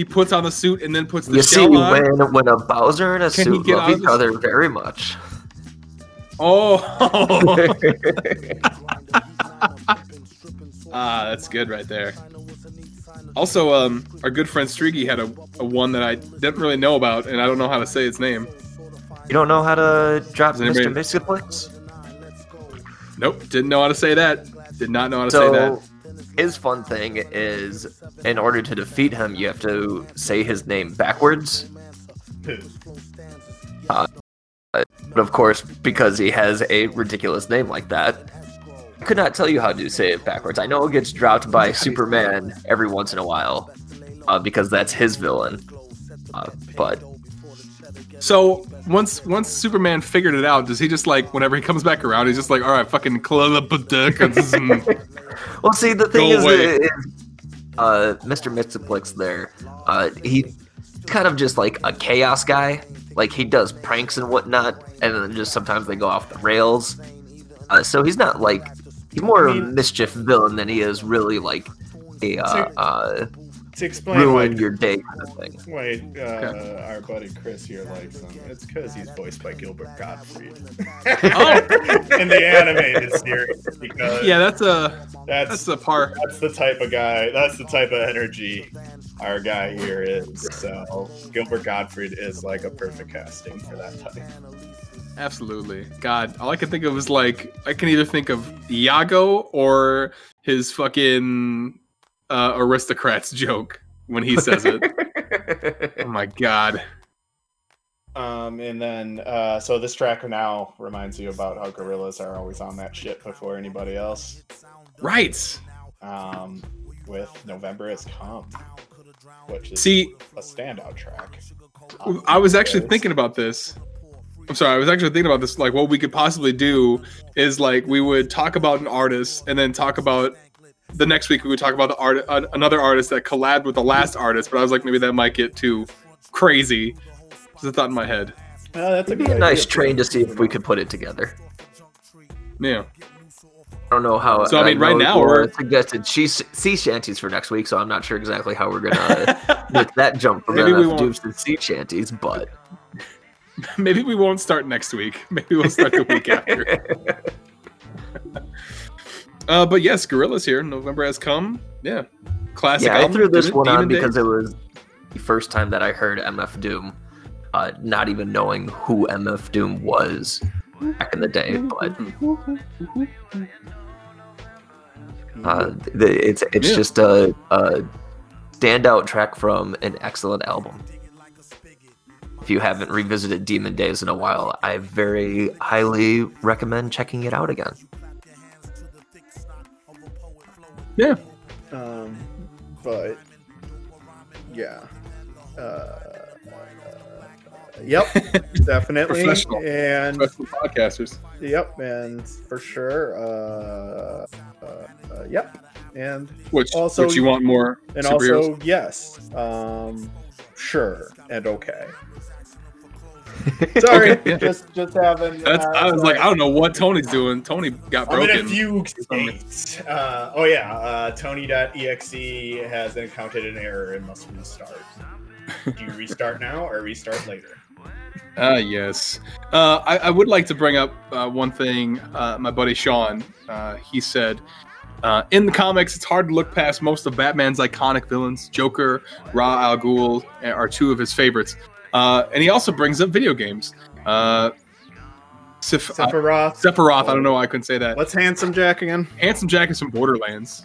He puts on the suit and then puts the You see, on. when when a Bowser and a Can suit love each the- other very much. Oh, ah, that's good right there. Also, um, our good friend Streaky had a, a one that I didn't really know about, and I don't know how to say its name. You don't know how to drop Does anybody- Mr. Mysticplex? Nope, didn't know how to say that. Did not know how to say that. So his fun thing is, in order to defeat him, you have to say his name backwards. But of course, because he has a ridiculous name like that, I could not tell you how to say it backwards. I know it gets dropped by Superman every once in a while, uh, because that's his villain. Uh, but So once once Superman figured it out, does he just like whenever he comes back around, he's just like, all right, fucking Klalapaduk. well, see, the thing Go is, away. is, uh, Mr. Mixoplex there, uh, he kind of just like a chaos guy. Like he does pranks and whatnot, and then just sometimes they go off the rails. Uh, so he's not like he's more I of a mischief villain than he is really like a uh, So- uh, to explain why, ruin your day kind of thing. why uh, our buddy Chris here likes him, it's because he's voiced by Gilbert Gottfried in the animated series. Because yeah, that's a that's that's a par. that's the type of guy. That's the type of energy our guy here is. So Gilbert Gottfried is like a perfect casting for that type. Absolutely. God, all I can think of is like I can either think of Iago or his fucking uh, aristocrats joke when he says it. oh my god. Um, and then uh, so this track now reminds you about how Gorillaz are always on that shit before anybody else. Right. Um, with November has come, which is See, a standout track. I was actually thinking about this. I'm sorry, I was actually thinking about this. Like, what we could possibly do is like we would talk about an artist, and then talk about the next week we would talk about the art, uh, another artist that collabed with the last artist. But I was like, maybe that might get too crazy. Just a thought in my head. Uh, that's a It'd be a nice idea. train to see if we could put it together. Yeah. I don't know how. So, I mean, right now, we're- suggested she sea shanties for next week, so I'm not sure exactly how we're gonna make that jump from Maybe we MF won't. Dooms to sea shanties, but Maybe we won't start next week. Maybe we'll start the week after. Uh, but yes, Gorillaz here. November has come. Yeah, classic. yeah, I threw this Demon- one on Demon Days. because it was the first time that I heard MF Doom, uh, not even knowing who MF Doom was back in the day. But uh, the, it's it's Yeah. just a, a standout track from an excellent album. If you haven't revisited Demon Days in a while, I very highly recommend checking it out again. Yeah, Um, but yeah. Uh, yep, definitely. Professional. And professional podcasters. yep, and for sure. Uh, uh, uh, yep, and Which Also- which you want more and also yes. Um, sure and okay. Sorry, Okay, yeah. just just having. That's. uh, I was like. I don't know what Tony's doing. Tony got I'm in broken. a fugue state. Uh, oh yeah, uh, Tony.exe has encountered an error and must restart. Do you restart now or restart later? Ah, yes. Uh, I, I would like to bring up uh, one thing. Uh, my buddy Sean, uh, he said, uh, in the comics, it's hard to look past most of Batman's iconic villains. Joker, Ra Al Ghul are two of his favorites. Uh, and he also brings up video games. Uh, Sif- uh, Sephiroth. Sephiroth. I don't know why I couldn't say that. What's Handsome Jack again? Handsome Jack is from Borderlands,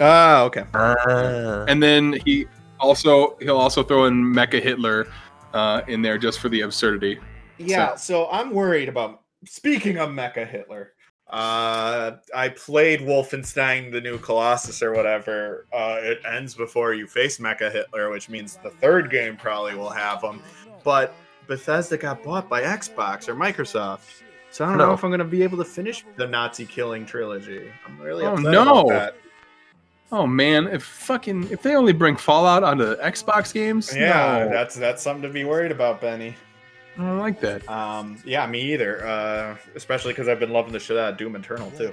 Ah, okay. Ah. and then he also he'll also throw in Mecha Hitler uh, in there just for the absurdity. Yeah, so I'm worried about. Speaking of Mecha Hitler, uh, I played Wolfenstein: The New Colossus or whatever. Uh, it ends before you face Mecha Hitler, which means the third game probably will have them. But Bethesda got bought by Xbox or Microsoft, so I don't know if I'm going to be able to finish the Nazi killing trilogy. I'm really Oh, upset no. about that. Oh man, if fucking if they only bring Fallout onto Xbox games, Yeah, no, that's that's something to be worried about, Benny. I don't like that. Um, yeah, me either. Uh, especially because I've been loving the shit out of Doom Eternal too.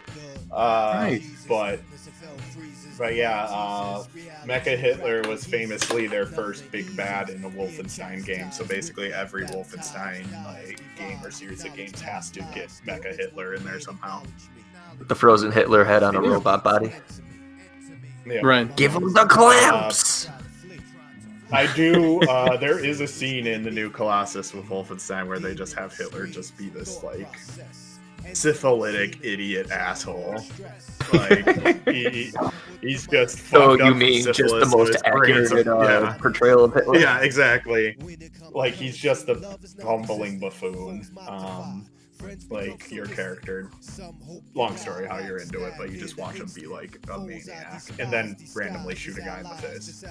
Uh, Nice. But, but yeah, uh, Mecha Hitler was famously their first big bad in a Wolfenstein game. So basically, every Wolfenstein like game or series of games has to get Mecha Hitler in there somehow. The frozen Hitler head on a Yeah. robot body. Yeah. Right. Give him the clamps. I do. Uh, there is a scene in the new Colossus with Wolfenstein where they just have Hitler just be this like syphilitic idiot asshole. Like he, he's just. so you mean just the most accurate uh, yeah. portrayal of Hitler? Yeah, exactly. Like he's just a bumbling buffoon. Um, like your character. Long story how you're into it, but you just watch him be like a maniac and then randomly shoot a guy in the face.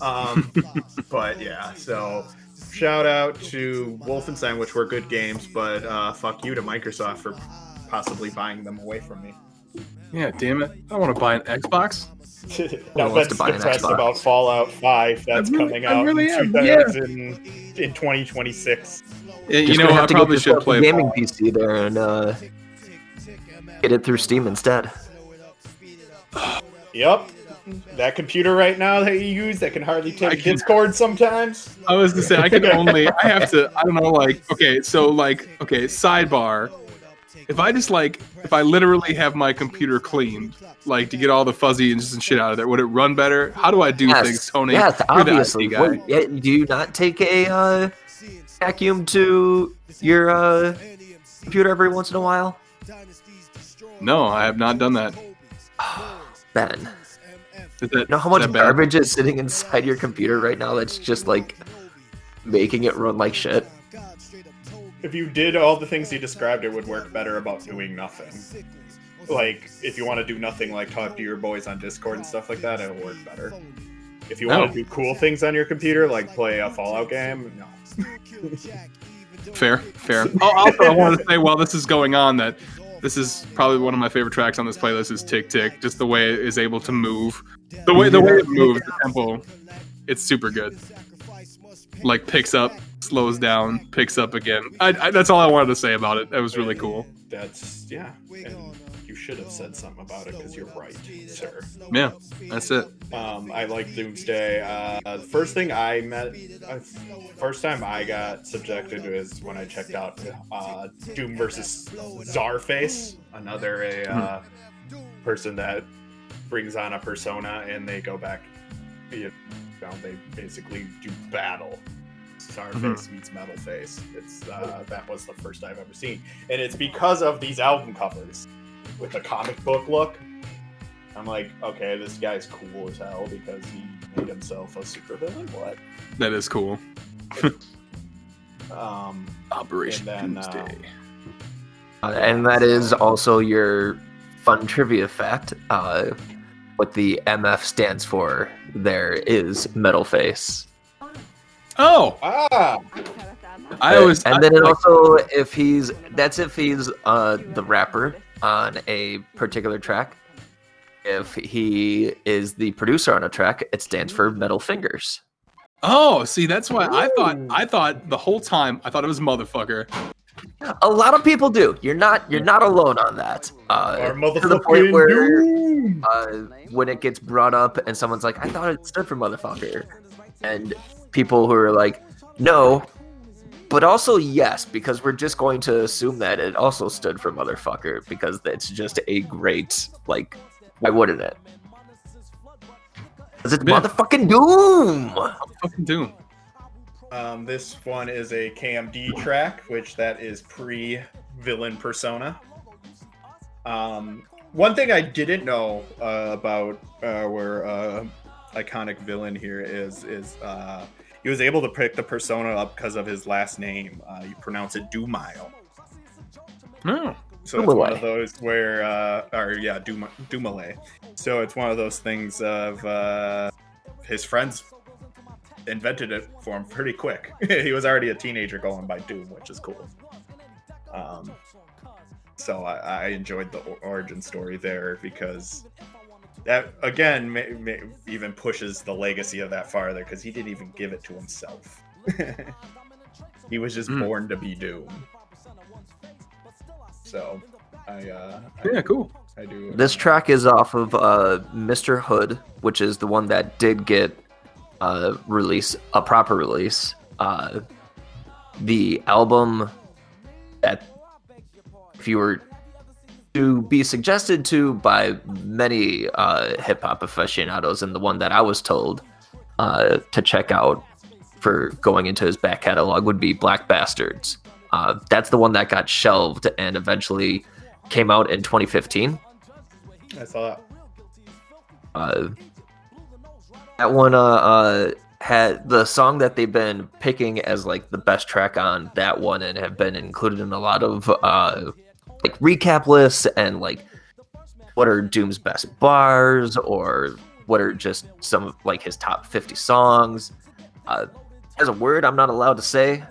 Um, but yeah, so shout out to Wolfenstein, which were good games, but uh, fuck you to Microsoft for possibly buying them away from me. Yeah, damn it. I want to buy an Xbox. now wants to Ben's buy depressed Xbox? about Fallout 5 that's really- coming out really in, am, yeah. 2000, in 2026. Yeah, you Just know, gonna I have to probably get should play. gaming PC there and uh, get it through Steam instead. Yep. That computer right now that you use that can hardly take can- Discord sometimes. I was to say I can only. I have to. I don't know. Like, okay, so like, okay, sidebar. If I just like, if I literally have my computer cleaned, like to get all the fuzzies and shit out of there, would it run better? How do I do yes, things, Tony? yes, You're the IT obviously. yeah, do you not take a uh, vacuum to your uh, computer every once in a while? No, I have not done that. Ben, Is that you know how much bad? garbage is sitting inside your computer right now that's just like making it run like shit? If you did all the things you described, it would work better about doing nothing. Like, if you want to do nothing, like talk to your boys on Discord and stuff like that, it'll work better. If you want Oh. to do cool things on your computer, like play a Fallout game, no. Fair, fair. Oh, also, I want to say while this is going on that this is probably one of my favorite tracks on this playlist is Tick Tick. Just the way it is able to move, the way the way it moves, the tempo, it's super good. Like picks up, slows down, picks up again. I, I, that's all I wanted to say about it. That was really cool. That's, yeah. And you should have said something about it because you're right, sir. Yeah, that's it. Um, I like Doomsday. Uh, the first thing I met, uh, first time I got subjected to is when I checked out uh, Doom versus Czarface, another a uh, person that brings on a persona and they go back. You know, they basically do battle. Czarface meets Metalface. It's uh, that was the first I've ever seen, and it's because of these album covers with the comic book look. I'm like, okay, this guy's cool as hell because he made himself a supervillain. What? That is cool. Um, Operation And then, uh, Doomsday. Uh, and that is also your fun trivia fact. Uh, what the MF stands for there is Metal Face. Oh, ah, I always. and I- then it like, also if he's that's if he's uh the rapper on a particular track. If he is the producer on a track, it stands for Metal Fingers. oh, see, that's why I thought. I thought the whole time. I thought it was motherfucker. A lot of people do. You're not you're not alone on that. Uh, our to the point where uh, when it gets brought up and someone's like, I thought it stood for motherfucker. And people who are like, no, but also yes, because we're just going to assume that it also stood for motherfucker because it's just a great, like, why wouldn't it? Because it's Yeah. motherfucking Doom! Fucking Doom. Um, this one is a KMD track, which that is pre villain persona. Um, one thing I didn't know uh, about uh, where uh, iconic villain here is is uh, he was able to pick the persona up because of his last name. Uh, you pronounce it Dumile. Oh. So it's one of those where, uh, or yeah, Dum- Dumile. So it's one of those things of uh, his friends invented it for him pretty quick. he was already a teenager going by Doom, which is cool. Um, so I, I enjoyed the origin story there because that again may, may, even pushes the legacy of that farther because he didn't even give it to himself. he was just Mm. born to be Doom. So I, uh, I Yeah, cool. I do. This track is off of uh, Mr. Hood, which is the one that did get uh, release a proper release. Uh, the album that, if you were to be suggested to by many uh, hip hop aficionados, and the one that I was told uh, to check out for going into his back catalog would be Black Bastards. Uh, that's the one that got shelved and eventually came out in 2015. I saw that. Uh, that one uh, uh had the song that they've been picking as like the best track on that one and have been included in a lot of uh like recap lists and like what are Doom's best bars or what are just some of like his top 50 songs. Uh as a word I'm not allowed to say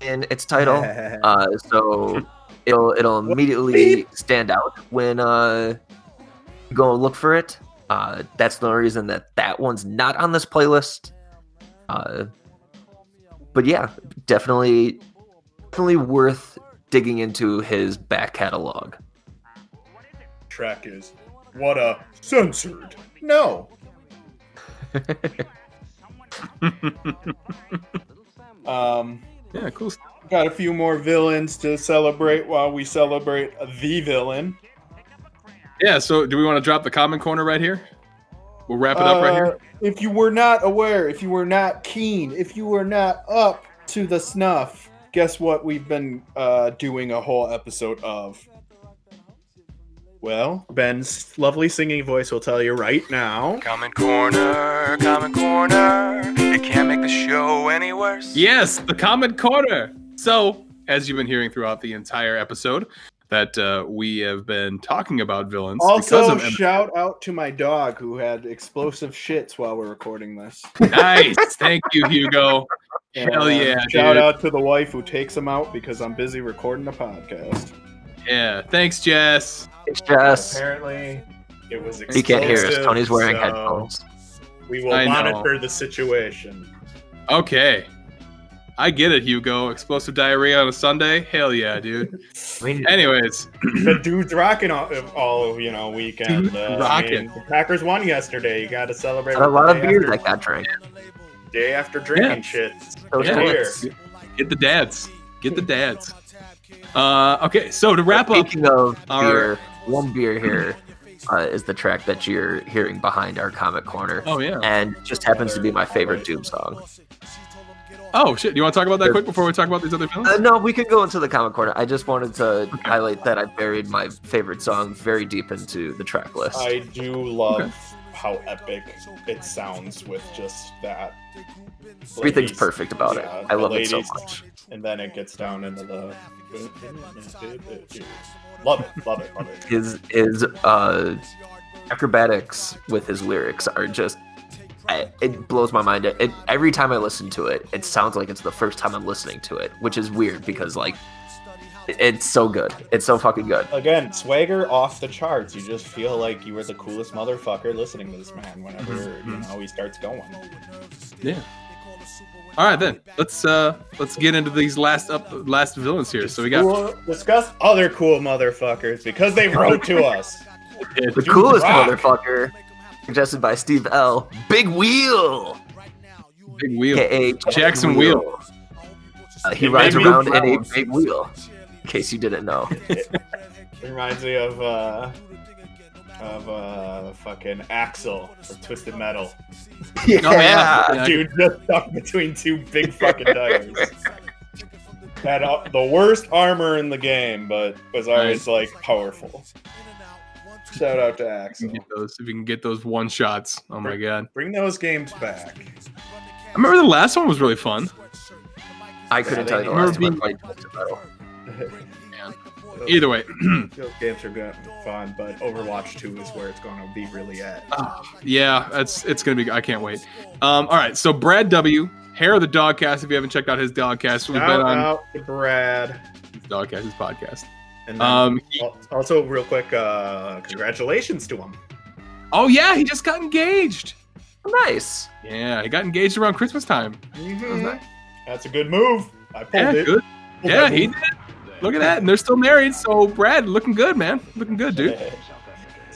in its title. Uh, so it'll it'll immediately stand out when uh you go look for it. Uh, that's the only reason that that one's not on this playlist. Uh, but yeah, definitely definitely worth digging into his back catalog. Track is what a censored. No. Um, Yeah, cool. got a few more villains to celebrate while we celebrate the villain. Yeah, so do we want to drop the common corner right here? We'll wrap it up right here. Uh, If you were not aware, if you were not keen, if you were not up to the snuff, guess what we've been uh, doing a whole episode of? Well, Ben's lovely singing voice will tell you right now. Comment corner, comment corner. It can't make the show any worse. Yes, the Common corner. So, as you've been hearing throughout the entire episode, that uh, we have been talking about villains Also, because of shout out to my dog who had explosive shits while we're recording this. nice. Thank you, Hugo. Hell And, uh, yeah, Shout dude. out to the wife who takes him out because I'm busy recording a podcast. Yeah, thanks, Jess. It's just Apparently, it was. you can't hear us. Tony's wearing so headphones. We will I know. monitor the situation. Okay. I get it, Hugo. Explosive diarrhea on a Sunday? Hell yeah, dude. Anyways, the dude's rocking all, all you know weekend. Dude's Uh, I rocking. mean, the Packers won yesterday. You got to celebrate. a lot of day beer after- that got drank. Day after drinking Yeah. shit. So Yeah. Beer. get the dads. Get the dads. Uh, okay, so to wrap up, Speaking of our- beer, one beer here uh, is the track that you're hearing behind our comic corner, oh yeah, and just happens to be my favorite Doom song. Oh shit, do you want to talk about that quick before we talk about these other films? Uh, no, we could go into the comic corner. I just wanted to highlight that I buried my favorite song very deep into the track list. I do love Okay. how epic it sounds with just that. Everything's ladies- perfect about it. I the love it so much. And then it gets down into the. Love it, love it, love it. His his uh, acrobatics with his lyrics are just. I, it blows my mind. It, every time I listen to it, it sounds like it's the first time I'm listening to it, which is weird because like it- it's so good. It's so fucking good. Again, swagger off the charts. You just feel like you were the coolest motherfucker listening to this man whenever you know he starts going. Yeah. All right then, let's uh let's get into these last up last villains here. So we got We'll discuss other cool motherfuckers because they wrote to us. The Dude, coolest rock. motherfucker, suggested by Steve L. Big Wheel, Big Wheel. aka Jackson Weele. Uh, he It rides around in a big wheel. In case you didn't know. Reminds me of uh of uh fucking Axel from Twisted Metal. yeah. yeah. Yeah. Dude just stuck between two big fucking tires. Had uh, the worst armor in the game, but was always like powerful. Shout out to If Axel. can those, if you can get those one shots, oh my god! Bring those games back. I remember the last one was really fun. I couldn't tell you the last time I being- played Twisted Metal. Either way, Those games are good, fun, but Overwatch 2 is where it's going to be really at. yeah, that's it's gonna be. I can't wait. Um, all right, so Brad W. Hair of the Dogcast. If you haven't checked out his Dogcast, we've been on out to Brad. Dogcast, his podcast. And then Um, he- also, real quick, uh, congratulations to him. oh yeah, he just got engaged. Nice. Yeah, he got engaged around Christmas time. That's a good move. I pulled Yeah, it. good. Pulled Yeah, he move. did. Look at that, and they're still married. So Brad, looking good, man. Looking good, dude.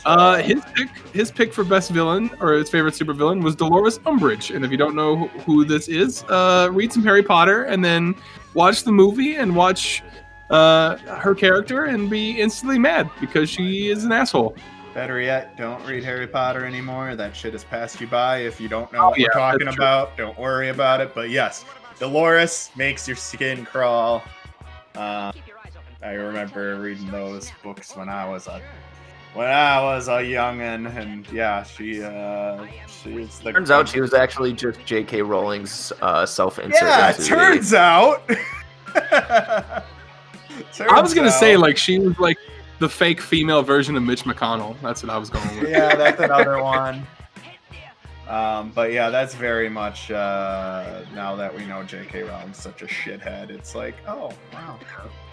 Uh, his pick, his pick for best villain or his favorite supervillain was Dolores Umbridge. And if you don't know who- who this is, uh, read some Harry Potter and then watch the movie and watch uh, her character and be instantly mad because she is an asshole. Better yet, don't read Harry Potter anymore. That shit has passed you by. If you don't know Oh, what yeah, we're talking about, don't worry about it. But yes, Dolores makes your skin crawl. Uh, I remember reading those books when I was a when I was a youngin, and yeah, she uh, she's the Turns out she was actually just J.K. Rowling's uh, self-insert. yeah. into the- Turns. I was gonna Turns say like she was like the fake female version of Mitch McConnell. That's what I was going with. yeah, that's another one. Um, but yeah, that's very much uh, now that we know J.K. Rowling's such a shithead. It's like, oh wow,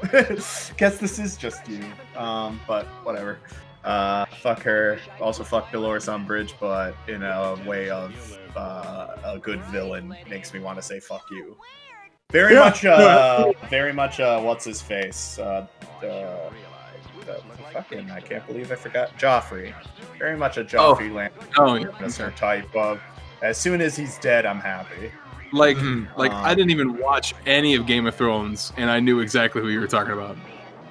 guess this is just you. Um, but whatever. Uh, fuck her. Also, fuck Dolores Umbridge, but in a way of uh, a good villain makes me want to say fuck you. Very Yeah. much, uh, very much. Uh, what's his face? Uh, uh, the fucking, I can't believe I forgot Joffrey. Very much a Oh. Joffrey Land Oh, yeah. Lannister type of. As soon as he's dead, I'm happy. Like, Mhm. like I Um, didn't even watch any of Game of Thrones, and I knew exactly who you were talking about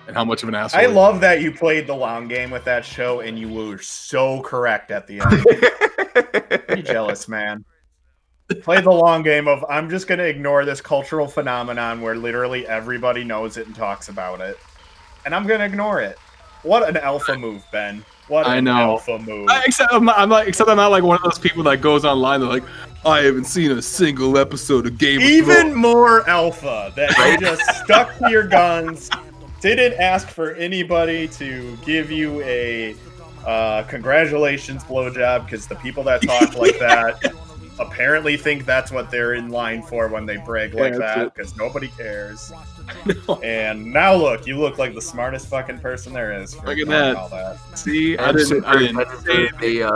and how much of an asshole. I love that you played the long game with that show, and you were so correct at the end. Pretty jealous, man. Play the long game of I'm just gonna ignore this cultural phenomenon where literally everybody knows it and talks about it, and I'm gonna ignore it. What an alpha move, Ben. What an I know. alpha move. I- Except I'm, not, I'm like, except I'm not like one of those people that goes online. They're like, I haven't seen a single episode of Game of Thrones. Even Thrones. more alpha that you just stuck to your guns, didn't ask for anybody to give you a uh, congratulations blowjob because the people that talk like that apparently think that's what they're in line for when they brag like Yeah, that because nobody cares. And now look, you look like the smartest fucking person there is. For Look at that. All that. See, I I'm didn't. super I didn't say for the uh,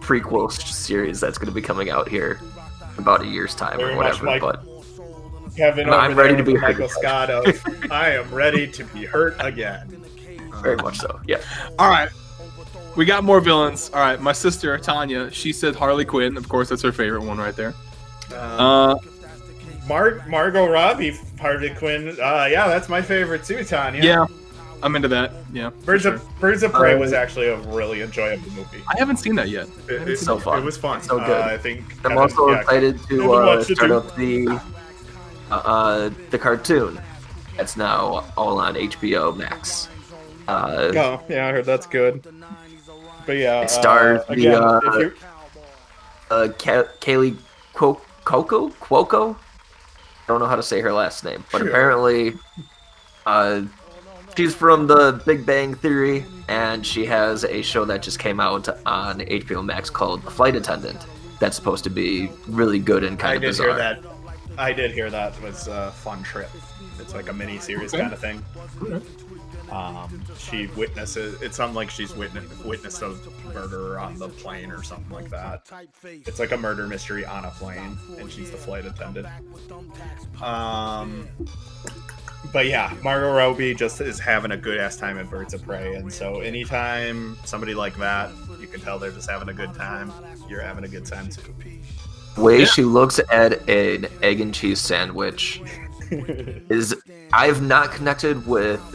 prequel series that's going to be coming out here in about a year's time Very or whatever. like- But Kevin, No, I'm ready to be with hurt Michael. Scott of I am ready to be hurt again. very much so. Yeah. All right. We got more villains. All right. My sister, Tanya, she said Harley Quinn. Of course, that's her favorite one right there. Um, Uh, Mar- Margot Robbie, Harley Quinn. Uh, yeah, that's my favorite too, Tanya. yeah, I'm into that. Yeah. Birds for of sure. Birds of Prey Uh, was actually a really enjoyable movie. I haven't seen that yet. It, it- so fun. it was fun. So Uh, good. I think. I'm Kevin- also yeah, excited to uh, watched start too. up the uh, uh, the cartoon that's now all on HBO Max. Uh, Oh, yeah, I heard that's good. But yeah, It stars uh, the, again, uh, uh, Ka- Kaley Cuoco, Cuoco, Cuoco. I don't know how to say her last name, but Sure. apparently, uh, she's from The Big Bang Theory, and she has a show that just came out on HBO Max called The Flight Attendant. That's supposed to be really good and kind I of did hear that. I did hear that was a fun trip. It's like a mini series Okay. kind of thing. Um, she witnesses. It's something like she's witness, witnessed a murder on the plane or something like that. It's like a murder mystery on a plane, and she's the flight attendant. Um, but yeah, Margot Robbie just is having a good ass time at Birds of Prey, and so anytime somebody like that, you can tell they're just having a good time. You're having a good time too. way Yeah. she looks at an egg and cheese sandwich is I've not connected with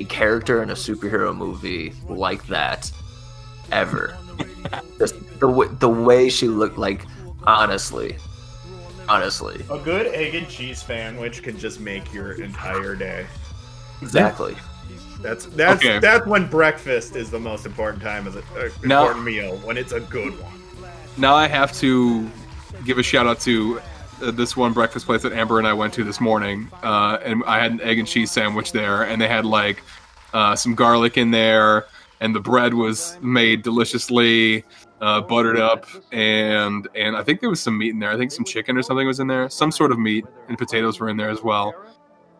a character in a superhero movie like that ever. Just the w- the way she looked like honestly. Honestly, A good egg and cheese sandwich can just make your entire day. exactly. That's that's Okay. that's when breakfast is the most important time as a uh, Now- important meal when it's a good one. Now I have to give a shout out to this one breakfast place that Amber and I went to this morning, uh, and I had an egg and cheese sandwich there, and they had like uh, some garlic in there, and the bread was made deliciously, uh, buttered up, and and I think there was some meat in there. I think some chicken or something was in there, some sort of meat, and potatoes were in there as well.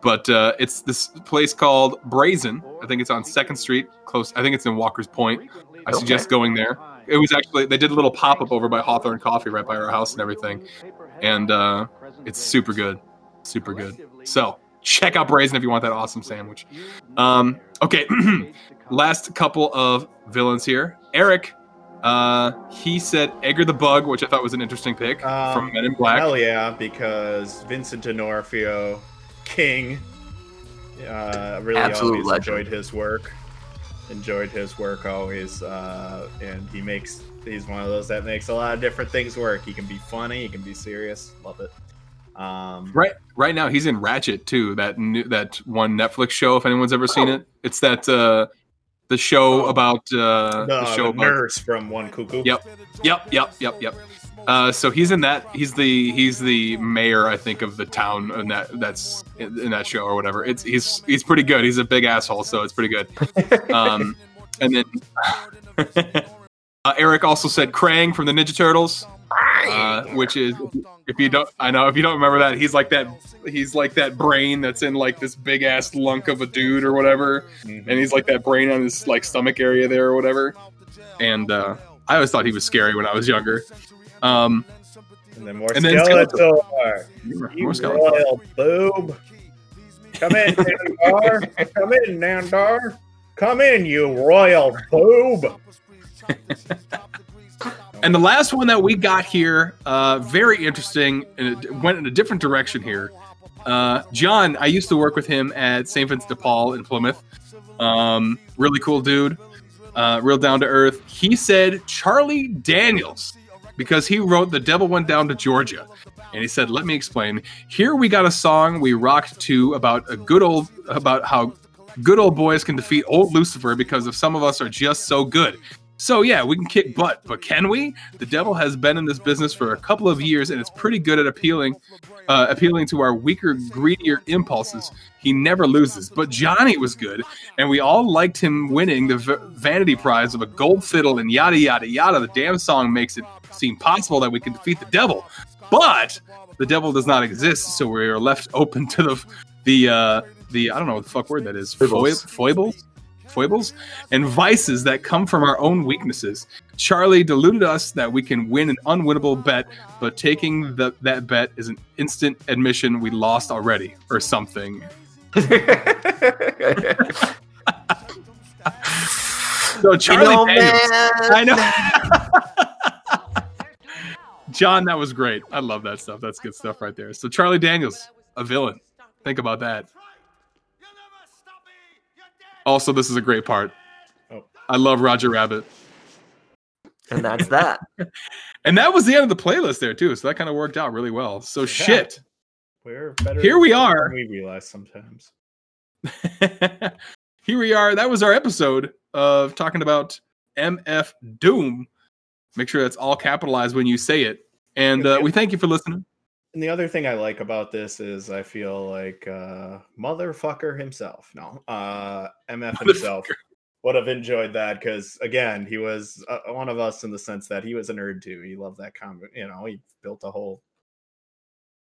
But uh, it's this place called Brazen. I think it's on Second Street, close. I think it's in Walker's Point. I Okay. suggest going there. It was actually they did a little pop up over by Hawthorne Coffee right by our house and everything, and uh, it's super good, super good. So check out Brazen if you want that awesome sandwich. Um, okay, last couple of villains here. Eric, uh, he said Edgar the Bug, which I thought was an interesting pick Um, from Men in Black. Hell yeah, because Vincent D'Onofrio, King, uh, really Absolute always legend. enjoyed his work. Enjoyed his work always, uh, and he makes he's one of those that makes a lot of different things work. He can be funny, he can be serious. Love it. Um, Right, right now he's in Ratched too. That new, that one Netflix show. If anyone's ever seen it, it's that uh, the show Oh. about uh, the, the show the about nurse from One Cuckoo. Yep. Yep, yep, yep, yep. Uh, so he's in that. He's the he's the mayor, I think, of the town, and that that's in, in that show or whatever. It's he's he's pretty good. He's a big asshole, so it's pretty good. Um, and then uh, Eric also said Krang from the Ninja Turtles, uh, which is if you don't, I know if you don't remember that, he's like that. He's like that brain that's in like this big ass lunk of a dude or whatever, Mhm. and he's like that brain on his like stomach area there or whatever. And uh, I always thought he was scary when I was younger. Um, And then more And then Skeletor. You more Skeletor. royal boob. Come in, Nandar. Come in, Nandar. Come in, you royal boob. And the last one that we got here, uh, very interesting, and it went in a different direction here. Uh, John, I used to work with him at St. Vincent de Paul in Plymouth. Um, really cool dude, uh, real down to earth. He said Charlie Daniels because he wrote "The Devil Went Down to Georgia," and he said, "Let me explain. Here we got a song we rocked to about a good old about how good old boys can defeat old Lucifer because of some of us are just so good." So yeah, we can kick butt, but can we? The devil has been in this business for a couple of years, and it's pretty good at appealing, uh, appealing to our weaker, greedier impulses. He never loses. But Johnny was good, and we all liked him winning the v- vanity prize of a gold fiddle and yada yada yada. The damn song makes it seem possible that we can defeat the devil, but the devil does not exist, so we are left open to the the uh, the I don't know what the fuck word that is. Foibles. Foibles foibles and vices that come from our own weaknesses. Charlie deluded us that we can win an unwinnable bet, but taking the, that bet is an instant admission we lost already, or something. So Charlie you know, Daniels. I know. John, that was great. I love that stuff. That's good stuff right there. So Charlie Daniels, a villain. Think about that. Also, this is a great part. Oh. I love Roger Rabbit. and that's that. And that was the end of the playlist there too. So that kind of worked out really well. So shit. We're better. Here we are. We realize sometimes. Here we are. That was our episode of talking about MF Doom. Make sure that's all capitalized when you say it. And uh, we thank you for listening. And the other thing I like about this is I feel like uh motherfucker himself. No, uh MF himself would have enjoyed that because again, he was uh, one of us in the sense that he was a nerd too. He loved that comic. You know, he built a whole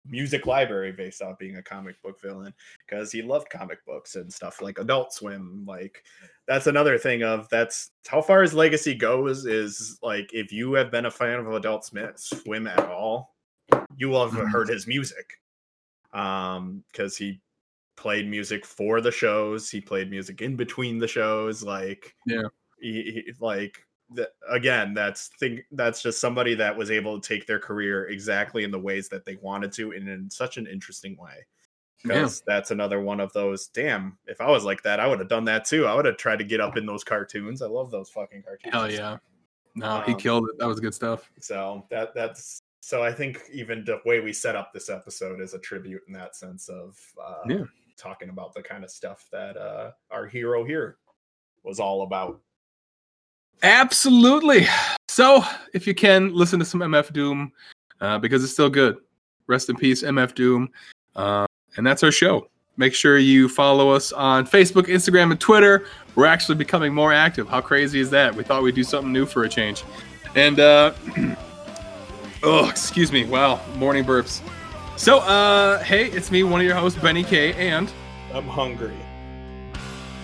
music library based off being a comic book villain because he loved comic books and stuff like Adult Swim. Like that's another thing of that's how far his legacy goes. Is like if you have been a fan of Adult Swim Swim at all, you will have Mhm. heard his music um because he played music for the shows he played music in between the shows like Yeah. he, he like the, again that's thing that's just somebody that was able to take their career exactly in the ways that they wanted to and in such an interesting way Yeah. because that's another one of those damn if i was like that i would have done that too i would have tried to get up in those cartoons i love those fucking cartoons Hell yeah. No, he Um, killed it. That was good stuff. so that that's so I think even the way we set up this episode is a tribute in that sense of uh, Yeah. talking about the kind of stuff that uh, our hero here was all about. Absolutely. So, if you can, listen to some MF Doom uh, because it's still good. Rest in peace, MF Doom. Uh, and that's our show. Make sure you follow us on Facebook, Instagram, and Twitter. We're actually becoming more active. How crazy is that? We thought we'd do something new for a change. And, uh, oh, excuse me. Wow, morning burps. So, uh, hey, it's me, one of your hosts, Benny K, and I'm hungry.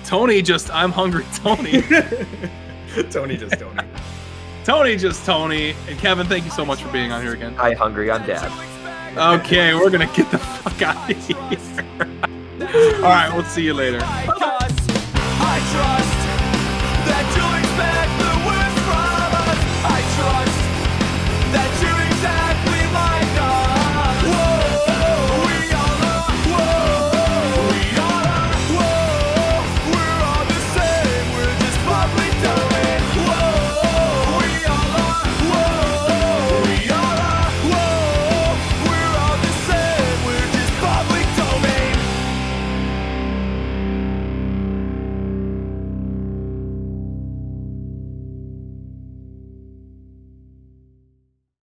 Tony. Just I'm hungry, Tony. Tony just Tony. Tony, just Tony, and Kevin. Thank you so much for being on here again. Hi, hungry. I'm dad. Okay, we're gonna get the fuck out of here. All right, we'll see you later. I tried